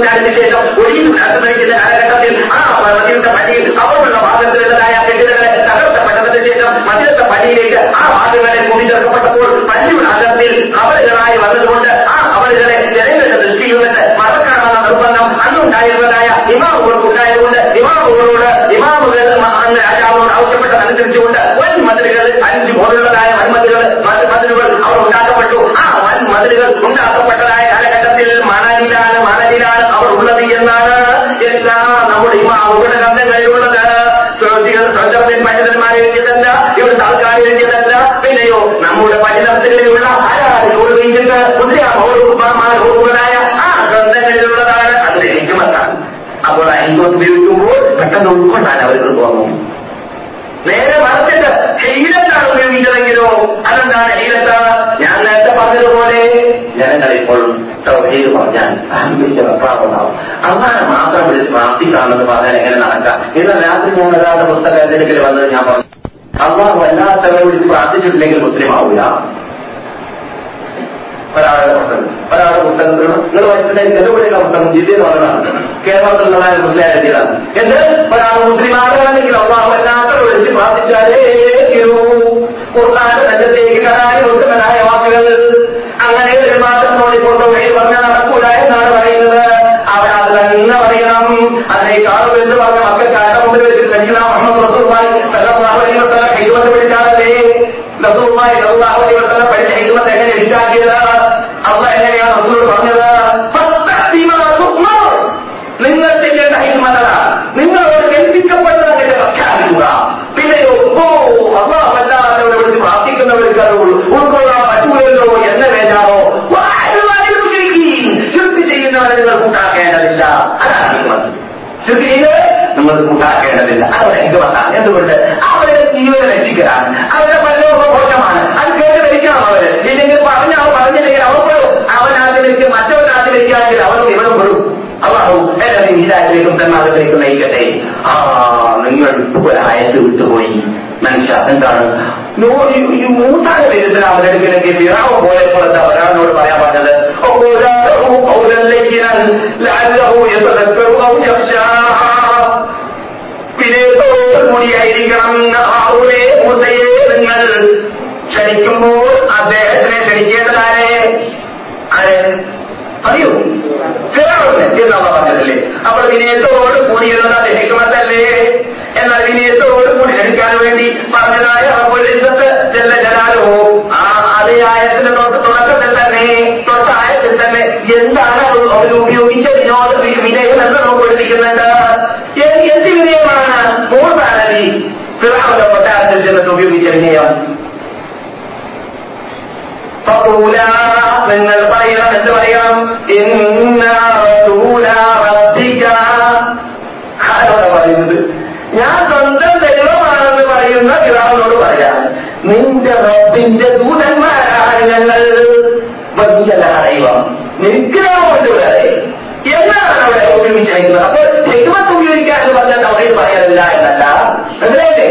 നൂറ്റാണ്ടിന് ശേഷം ഒഴിയും നടത്തുന്ന കാലഘട്ടത്തിൽ ആ മദീനത്തെ പള്ളിയിൽ അവിടെയുള്ള ഭാഗത്തിലുള്ളതായ കെട്ടിടങ്ങളെ തകർക്കപ്പെട്ടതിന് ശേഷം മദീനത്തെ പള്ളിയിലേക്ക് ആ ഭാഗങ്ങളെ കൂട്ടിച്ചേർക്കപ്പെട്ടപ്പോൾ പള്ളിയുടെ അകത്തിൽ കവലുകളായി വന്നതുകൊണ്ട് ആ കവലുകളെ ജനങ്ങളുടെ ദൃഷ്ടിയിൽ നിന്ന് മറക്കാനുള്ള നിർബന്ധം അന്നുണ്ടായിരുന്നതായ ഇമാമുകൾക്കുണ്ടായതുകൊണ്ട് ഇമാമുകളോട് ഇമാമുകൾ അന്ന് രാജാവിനോട് ആവശ്യപ്പെട്ടതനുസരിച്ചുകൊണ്ട് വൻ മതിലുകൾ അഞ്ച് പോലുള്ളതായ വൻമതിലുകൾ മതിലുകൾ അവർ ഉണ്ടാക്കപ്പെട്ടു ആ വൻ മതിലുകൾ ഉണ്ടാക്കപ്പെട്ടതായ കാലഘട്ടത്തിൽ മണലിലാണ് മണലിലാണ് അവർ ഉള്ളത് എന്നാണ് എല്ലാ നമ്മുടെ ഇമാമുകളുടെ ഗ്രന്ഥങ്ങളിലുള്ളത് കഴിവുള്ളത് സ്വന്തത്തിൽ പണ്ഡിതന്മാരെ എഴുതിയതല്ല ഇവിടുത്തെ സർക്കാർ എഴുതിയതല്ല പിന്നെയോ നമ്മുടെ പണ്ഡിതത്തിലുള്ള ആരാണ് ആ ഗ്രന്ഥങ്ങളിലുള്ളതാണ്. അതിന് ഹിക്കുമത്താണ് അപ്പോൾ ഹിക്കുമത്ത് ഉപയോഗിക്കുമ്പോൾ പെട്ടെന്ന് ഉൾക്കൊണ്ടാൻ അവർക്ക് തോന്നും നേരെ മറിച്ചിട്ട് ഹെയിലത്താണ് ഉപയോഗിച്ചതെങ്കിലോ അതെന്താണ്? ഹീലത്താണ് ഞാൻ നേരത്തെ പറഞ്ഞതുപോലെ ജനങ്ങൾ ഇപ്പോഴും തൗഹീദ് പറഞ്ഞാൽ അഹമ്മിച്ച വെപ്പാറുണ്ടാവും അങ്ങനെ മാത്രം വിളിച്ച് പ്രാർത്ഥിക്കാമെന്ന് പറഞ്ഞാൽ എങ്ങനെ നടക്കാം? ഇന്ന് രാത്രി ഞാൻ ഒരാളുടെ പുസ്തകത്തിലേക്ക് വന്നത് ഞാൻ പറഞ്ഞു. അള്ളാഹു വല്ലാത്തവരെ വിളിച്ച് പ്രാർത്ഥിച്ചിട്ടില്ലെങ്കിൽ മുസ്ലിം ആവില്ല ഒരാളുടെ പുസ്തകം. ഒരാളുടെ പുസ്തകം നിങ്ങൾ വായിച്ചിട്ടുണ്ടെങ്കിൽ പുസ്തകം ജില്ലയിൽ വന്നതാണ് കേരളത്തിലുള്ളതായ മുസ്ലിം എഴുതിയതാണ് എന്ത്? ഒരാൾ മുസ്ലിം ആകണമെങ്കിൽ അള്ളാഹു വല്ലാത്തവരെ വിളിച്ച് പ്രാർത്ഥിച്ചാലേ ഖുർആാന്റെ രംഗത്തേക്ക് കരായ ഉത്തമനായ വാക്കുകൾ അങ്ങനെ ഒരു മാസം നോടിക്കൊണ്ട് വഴി പറഞ്ഞാൽ നടക്കൂല എന്നാണ് പറയുന്നത് അവിടെ അത് തന്നെ പറയണം അതിനേക്കാളും എന്ന് പറഞ്ഞ മക്കൾക്കാരുടെ മുമ്പിൽ വെച്ച് സജീന മുഹമ്മദ് റസൂർമായി സല്ലാഹു അലൈഹി വസ്ലം ഹിക്മത്ത് പിടിച്ചാലല്ലേ റസൂർമായി സല്ലാഹു അലൈഹി വസ്ലം പഠിച്ച ഹിക്മത്ത് എങ്ങനെ ഉണ്ടാക്കിയത് അള്ള എങ്ങനെയാണ് റസൂർ പറഞ്ഞത് ശുദ്ധി നമ്മൾ കൂട്ടാക്കേണ്ടതില്ല കൂട്ടാക്കേണ്ടതില്ല അതാണ് ഹിക്മത്താണ് എന്തുകൊണ്ട്? അവരുടെ ജീവനെ രക്ഷിക്കലാണ്. അവരുടെ പരലോക ഘോഷമാണ് അത് കേട്ട് ധരിക്കണം അവർ. ഇല്ലെങ്കിൽ പറഞ്ഞ അവൻ പറഞ്ഞില്ലെങ്കിൽ അവർ പെടും. അവൻ അതിലേക്ക് മറ്റവൻ ഇവനും പെടും. അള്ളാഹു എല്ലാവരും ഹീരാറ്റിലേക്കും തന്നാളിലേക്കും നയിക്കട്ടെ ആ നിങ്ങൾ ഒരായത്ത് വിട്ടുപോയി. മനുഷ്യ എന്താണ്? മൂസാന്റെ പേരിൽ അവരെടുക്കണമെങ്കിൽ ഫിറാവ് പോയപ്പോൾ പോലത്തെ ഒരാളിനോട് പറയാൻ പറഞ്ഞത് നിങ്ങൾ ക്ഷണിക്കുമ്പോൾ അദ്ദേഹത്തിനെ ക്ഷണിക്കേണ്ടതാരെ? ആരെ? അറിയൂ പറഞ്ഞതല്ലേ? അപ്പോൾ വിനയത്തോട് കൂടിയുള്ളത് അത് ഹിക്മത്തല്ലേ എന്നാൽ വിനയത്തോട് കൂടി ക്ഷണിക്കാൻ വേണ്ടി പറഞ്ഞതായ അപ്പോഴത്തെ ചെല്ല ജലാലോ ആ അതേ തുടക്കത്തിൽ തന്നെ തൊട്ട ആയത്തിൽ തന്നെ എന്താണ് അവർ ഉപയോഗിച്ച വിനോദ വിനയം എന്ന് നമുക്ക് പഠിപ്പിക്കുന്നുണ്ട് എന്ത് എന്ത് വിനയമാണ് മൂന്നാലി ഫിറാവുന്റെ കൊട്ടാരത്തിൽ ചെന്നിട്ട് ഉപയോഗിച്ച വിനയം فقولا നിങ്ങൾ പറയണം എന്ന് പറയണം ഇന്ന റസൂല റബ്ബിക ആരോടാ പറയുന്നത് ഞാൻ സ്വന്തം ദൈവമാണെന്ന് പറയുന്ന ഫിറാവിനോട് പറയാം നിന്റെ റബ്ബിന്റെ ദൂതന്മാരാണ് ഞങ്ങൾ വലിയ ദൈവം നിഗ്രഹമുണ്ട് വരെ എന്നാണ് അവിടെ ഉപയോഗിച്ചിരിക്കുന്നത് അപ്പോൾ ഹെക്മത്ത് ഉപയോഗിക്കാൻ എന്ന് പറഞ്ഞാൽ തൗഹീദ് പറയാനില്ല എന്നല്ല മനസ്സിലായില്ലേ?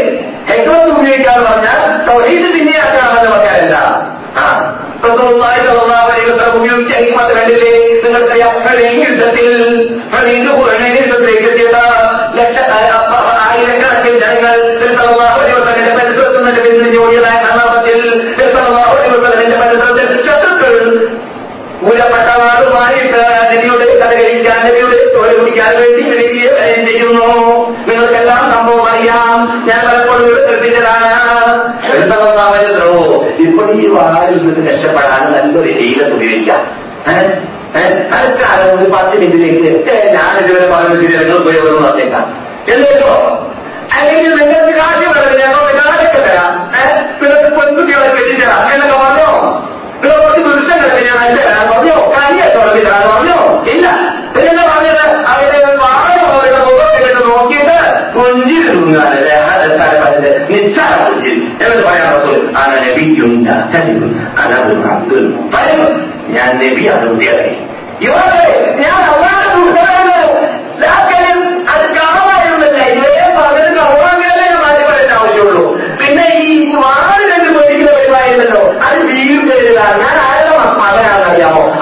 ഹെക്മത്ത് ഉപയോഗിക്കാൻ പറഞ്ഞാൽ തൗഹീദ് പിന്നെയാക്കാമെന്ന് പറയാനില്ല ആ. ശത്രുക്കൾ കഥ കഴിക്കാൻ നബിയുടെ കുടിക്കാൻ വേണ്ടി ചെയ്യുന്നു നിങ്ങൾക്കെല്ലാം സംഭവം അറിയാം. ഞാൻ പലപ്പോഴും ശ്രദ്ധിച്ചതാണ്. എന്തോ ഇപ്പോൾ ഈ വാരിൽ നിന്ന് രക്ഷപ്പെടാൻ നല്ലൊരു രീതി ഉപയോഗിക്കാം? തൽക്കാലം ഒരു പത്ത് മിനിറ്റിലേക്ക് ഞാൻ ഇതുവരെ പറഞ്ഞ ശരി നിങ്ങൾ ഉപയോഗം നടത്തേക്കാം എന്തോ അല്ലെങ്കിൽ നിങ്ങൾക്ക് കാശ് ഞങ്ങൾക്ക് കാശൊക്കെ തരാം ഏഹ്? നിങ്ങൾക്ക് പെൺകുട്ടികളെ കെട്ടിത്തരാം എന്നൊക്കെ പറഞ്ഞോ നിങ്ങൾ കുറച്ച് പുരുഷങ്ങളൊക്കെ ഞാൻ അയച്ചു തരാൻ പറഞ്ഞോ കനിയൊക്കെ ഉറപ്പി തരാൻ പറഞ്ഞോ ഇല്ല പിന്നെ പറഞ്ഞത് അവർ വാഴ അവരുടെ മുഖത്തെ കണ്ട് നോക്കിയിട്ട് പുഞ്ചിരി തൂങ്ങാനല്ലേ പുഞ്ചിരി എന്നിട്ട് പറയാൻ റസൂൽ അന നബിയുണ്ട അനബുൽ അബ്ദുൽ മുത്തലിബ് ഞാൻ നബി അത്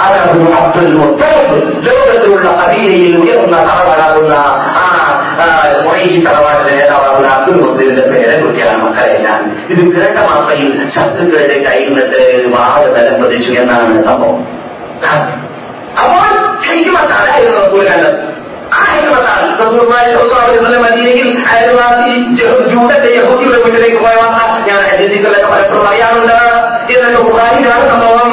അത് മുത്തലിബ് ലോകത്തിലുള്ള കബീലയിൽ ഉയർന്ന തറവടാകുന്ന ആ മൊയ്യ് തറവാടിന്റെ നേതാവാകുന്ന അബ്ദുൽ മുത്തലിബിന്റെ പേരെ കുറിച്ചാണ് മക്കളെ ഞാൻ ഇത് കേട്ട മാത്രയിൽ ശത്രുക്കളുടെ കയ്യിൽ നിന്നിട്ട് വാഹന തലം പ്രതിച്ചു എന്നാണ് സംഭവം അപ്പോൾ ഹിക്മത്തായിരുന്നു റസൂൽ കണ്ടത് ആ ഹിക്മത്താണ് റസൂലുള്ളാഹി സ്വല്ലല്ലാഹു അലൈഹി വസല്ലം മദീനയിൽ അയൽവാസി ജൂതന്റെ യഹൂദിയുടെ വീട്ടിലേക്ക് പോയ വാർത്ത ഞാൻ ഹദീസുകളിലൊക്കെ പലപ്പോഴും പറയാറുണ്ട് ഇതൊക്കെ ബുഖാരിയിലാണ് സംഭവം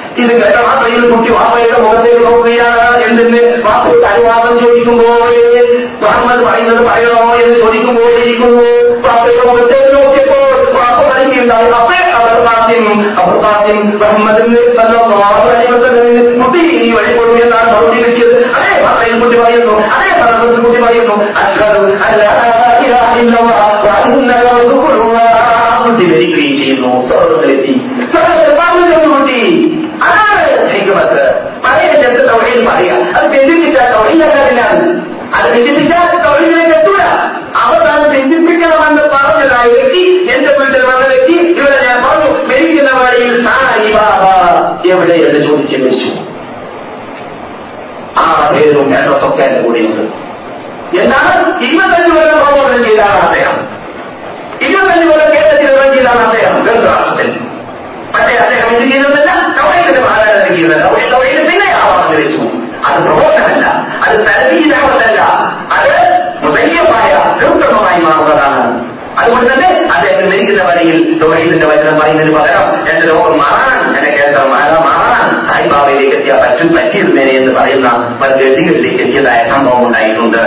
ഇത് കേട്ട മാത്രയിൽ കുട്ടി വാപ്പയുടെ മുഖത്തേക്ക് നോക്കുകയാണ് എന്തിന് വാപ്പയുടെ അനുവാദം ചോദിക്കുമ്പോൾ മുഹമ്മദ് പറയുന്നത് പറയണോ എന്ന് ചോദിക്കുമ്പോൾ ഇരിക്കുന്നു വാപ്പയുടെ മുഖത്തേക്ക് നോക്കിയപ്പോൾ വാപ്പ പറയുകയുണ്ടായി അപ്പേ അവർ കാസിം അവർ കാസിം മുഹമ്മദിന് കുട്ടി ഈ വഴി കൊടുക്കും എന്നാണ് മറുപടി കിട്ടിയത് അതെ പറയുന്നു അതേ സന്ദർഭത്തിൽ കുട്ടി പറയുന്നു അഷ്ഹദു അല്ലാ ഇലാഹ ഇല്ലല്ലാഹ് വ അന്നക റസൂലുള്ളാഹ് കുട്ടി മരിക്കുകയും ചെയ്യുന്നു സ്വർഗത്തിലെത്തി സ്വർഗത്തിൽ പറഞ്ഞു കുട്ടി തൗഹീദ് പറയാ അത് ബന്ധിപ്പിച്ചാൽ തൗഹീദല്ല അത് ബന്ധിപ്പിച്ചാൽ തൗഹീദിലേക്ക് എത്തൂല അവസാനം ബന്ധിപ്പിക്കണമെന്ന് പറഞ്ഞതായ വ്യക്തി എന്റെ വീട്ടിൽ വന്ന വ്യക്തി ഇവിടെ ഞാൻ പറഞ്ഞു മരിക്കുന്ന വഴിയിൽ സായിബാബ എവിടെ എന്ന് ചോദിച്ച് മരിച്ചു ആ പേരും അഡ്രസ്സൊക്കെ എന്റെ കൂടെയുണ്ട് എന്താണ് ഇരുപത്തഞ്ച് കൊല്ലം പ്രബോധനം ചെയ്താണ് അദ്ദേഹം ഇരുപത്തഞ്ച് കൊല്ലം കേരളത്തിൽ വിവരം ചെയ്താണ് അദ്ദേഹം ഗംഗാസത്തിൽ പക്ഷേ അദ്ദേഹം ഇത് ചെയ്തതല്ല തൗഹീദിന്റെ മഹാരാജ ചെയ്തത് തൗഹീദ് പിന്നെ ആവാമെന്ന് വെച്ചു അത് പ്രബോധനമല്ല അത് തലവീരാമല്ല അത് ഹൃദയമായ കൃത്രിമമായി മാറുന്നതാണ്. അതുകൊണ്ട് തന്നെ അദ്ദേഹം മരിക്കുന്ന വരയിൽ തൗഹീദിന്റെ വചനം പറയുന്നതിന് പകരം എന്റെ ലോകം മാറാൻ എന്റെ കേന്ദ്രം മാറാൻ മാറാൻ സായിബാബയിലേക്ക് എത്തിയാൽ പറ്റും പറ്റിയിരുന്നേനെ എന്ന് പറയുന്ന പല ഗതികളിലേക്ക് എത്തിയതായ സംഭവം ഉണ്ടായിട്ടുണ്ട്.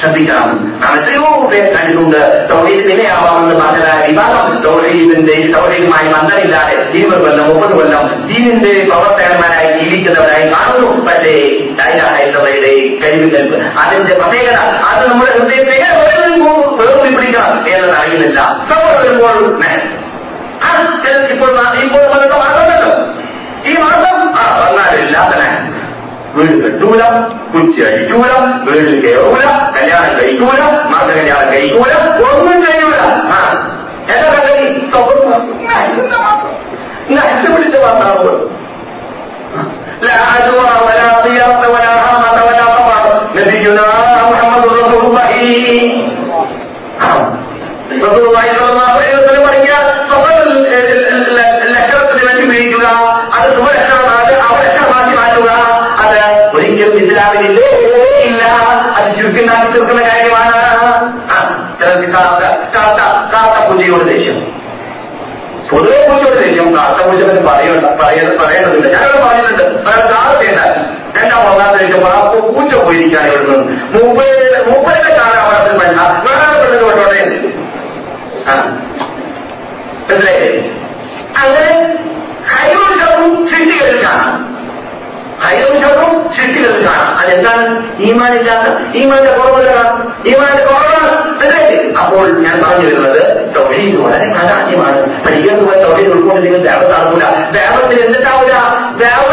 ശ്രദ്ധിക്കണം നാം എത്രയോ പേർ കണ്ടിട്ടുണ്ട് തൗഹീദ് നിലയാവാമെന്ന് പറഞ്ഞതായ വിവാദം തൗഹീദിന്റെ തൗഹീദുമായി ബന്ധമില്ലാതെ ഇരുപത് കൊല്ലം മുപ്പത് കൊല്ലം ദീനിന്റെ പ്രവർത്തകന്മാരായി ജീവിക്കുന്നവരായി കാണുന്നു പക്ഷേ ദൈനാഹയുടെ കഴിവുകൾ അതിന്റെ പ്രത്യേകത അത് നമ്മുടെ ഹൃദയത്തെ വേർതി പിടിക്കണം എന്നത് അറിയുന്നില്ല സൗകര്യം വരുമ്പോൾ ആ ചിലർക്ക് ഇപ്പോൾ ഇപ്പോൾ لا عدوى ولا قياس ولا همة ولا قمر نبينا محمد ഇല്ല. അത് ചുരുക്കുണ്ടാക്കി തീർക്കുന്ന കാര്യമാണ്. ചിലർക്ക് പൂജയോട് ദേഷ്യം. പൊതുവെ പൂജയോട് ദേഷ്യം. കാത്ത പൂജ പറയണ്ട പറയേണ്ടതില്ല. ഞാനത് പറയുന്നുണ്ട് അയാൾ എന്നാ രണ്ടാം ദേഷ്യം ആ പൂച്ച ഇവിടെ ഇവിടുന്ന് മുമ്പേ മുമ്പേ കാലാവസ്ഥ വേണ്ട വേറെ പെണ്ണിന് കൊണ്ടോടെ ആ. മനസ്സിലായില്ലേ? അങ്ങനെ ഷറും സൃഷ്ടികളിൽ കാണാം ഹൈറും ഷറും സൃഷ്ടികളിൽ കാണാം. അതെന്താണ്? ഈമാനില്ലാത്ത ഈമാന്റെ കുറവുകളാണ് ഈമാന്റെ കുറവാണ് അല്ലേ? അപ്പോൾ ഞാൻ പറഞ്ഞു വരുന്നത് തൊഴിൽ വളരെ പഠിക്കാൻ പോയ തൊഴിൽ ഉൾക്കൊണ്ടില്ലെങ്കിൽ ദേവത്ത് നടക്കൂല ദേവത്തിൽ എന്തുണ്ടാവില്ല ദേവത്തിൽ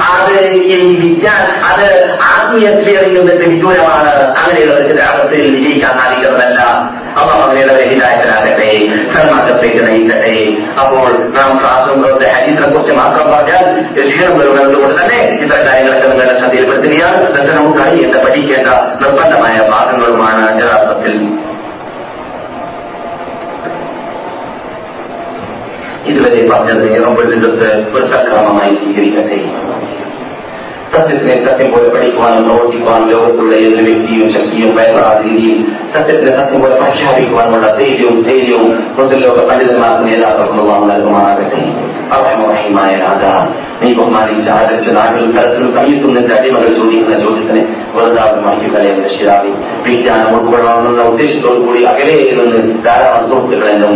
അത് ഈ വിജ്ഞാൻ അത് ആത്മീയ തിയറിയിൽ നിന്നിട്ട് വിദൂരമാണ്. അങ്ങനെയുള്ള ദേവത്തിൽ വിജയിക്കാൻ സാധിക്കുന്നതല്ല. അവ അങ്ങനെയുള്ളവരെ ഹിതായത്തിലാകട്ടെ സന്മാർഗത്തേക്ക് നയിക്കട്ടെ. അപ്പോൾ നാം ക്ലാസ്സും ഹരീസിനെ കുറിച്ച് മാത്രം പറഞ്ഞാൽ വരുന്നതുകൊണ്ട് തന്നെ ഇത്തരം കാര്യങ്ങളൊക്കെ നിങ്ങളുടെ ശ്രദ്ധയിൽപ്പെടുത്തുകയാണ്. ഇതൊക്കെ നമുക്ക് അറിയേണ്ട പഠിക്കേണ്ട നിർബന്ധമായ ഭാഗങ്ങളുമാണ് യഥാർത്ഥത്തിൽ. ഇതുവരെ പറഞ്ഞത് ഏറെപ്പെടുത്തിട്ട് ഒരു സക്രമമായി സ്വീകരിക്കട്ടെ. ಸತ್ಯಕ್ಕೆ ಸತ್ಯಗಳು ಪಡಿಸುವಾನು ಪ್ರವರ್ತಿಸುವಾನು ಲೋಕತುಳ್ಳ ಎಲ್ಲ ವ್ಯಕ್ತಿಯು ಶಕ್ತಿಯು ಭಯಪಡಾದಿರಿ ಸತ್ಯಕ್ಕೆ ಸತ್ಯಗಳ ಪರಿಹಾರಿಸುವಾನು ಧೈರ್ಯവും ಧೈರ್ಯവും ಒಂದು ಲೋಕ ಪಂಡಿತನಾಥನ ಎಲ್ಲ ಪ್ರಭುವಾಗತ್ತೆ ارحم رحیم آئے رادا نہیں کو ہماری جہادت چلا کر ترسل کہیں تم نے تیری مگر جو نہیں جو جتنے وردا ماہی کرے اندر شرابی پی جانا اور بڑا اندر ادیش تو پوری اگلے دارا اور سوپ کرنے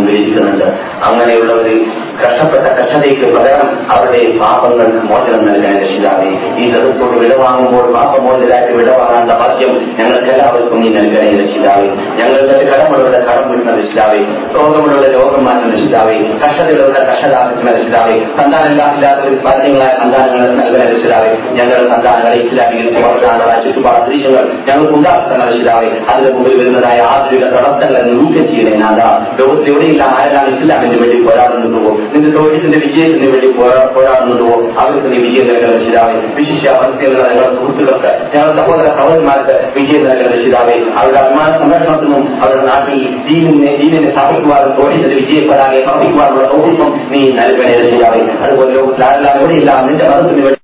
اندر انگنے உள்ளவர்கள் കഷ്ടപ്പെട്ട കഷ്ടതയ്ക്ക് പകരം അവരുടെ പാപങ്ങൾക്ക് മോചനം നൽകാൻ രക്ഷിതാവെ ഈ സദസ്സോട് വിടവാങ്ങുമ്പോൾ പാപമോചനായിട്ട് വിടവാങ്ങാനുള്ള ഭാഗ്യം ഞങ്ങൾക്ക് എല്ലാവർക്കും നീ നൽകണേ രക്ഷിതാവെ. ഞങ്ങളുടെ കടമുള്ളവരുടെ കടം വിടുന്ന രക്ഷിതാവെ രോഗമുള്ളവരുടെ രോഗം മാറ്റുന്ന രക്ഷിതാവെ കഷ്ടതയുള്ളവരുടെ കഷ്ടതാക്കുന്ന രക്ഷിതാവെ സന്താനമില്ലാത്തവർ ബാധ്യങ്ങളായ സന്താനങ്ങൾ നൽകുന്ന രക്ഷിതാവെ ഞങ്ങളുടെ സന്താനങ്ങളെ ഇസ്ലാമീകരിച്ച് വളർത്താനുള്ള ചുറ്റുപാട് ദൃശ്യങ്ങൾ ഞങ്ങൾക്ക് ഉണ്ടാക്കുന്ന രക്ഷിതാവെ അതിന് മുമ്പിൽ വരുന്നതായ ആധുനിക തടസ്സങ്ങളെ നീക്കം ചെയ്യണേ നാഥ. ലോകത്തിലെവിടെയില്ല ആരാണ് ഇസ്ലാമിന് വേണ്ടി പോരാടുന്നുണ്ടോ നിന്റെ തൊഴിലിന്റെ വിജയത്തിന് വേണ്ടി പോരാടുന്നുണ്ടോ അവർക്ക് നീ വിജയം നൽകുന്ന രക്ഷിതാവെ വിശിഷ്യ അവസ്ഥയുള്ള ഞങ്ങളുടെ സുഹൃത്തുക്കൾക്ക് ഞങ്ങളുടെ സഹോദര സഹോദരന്മാർക്ക് വിജയം നൽകുന്ന രക്ഷിതാവെ അവരുടെ അഭിമാന സംരക്ഷണത്തിനും അവരുടെ നാട്ടിൽ ദീനിനെ ദീനിനെ സ്ഥാപിക്കുവാനും തൊഴിലിന്റെ വിജയപ്പെടാതെ പ്രവർത്തിക്കുവാനുള്ള സൗഹൃദം നീ നൽകണേ രക്ഷിതാവെ അതുപോലെ ലോകത്തിൽ ആരെല്ലാം എവിടെയില്ല നിന്റെ മതത്തിന് വേണ്ടി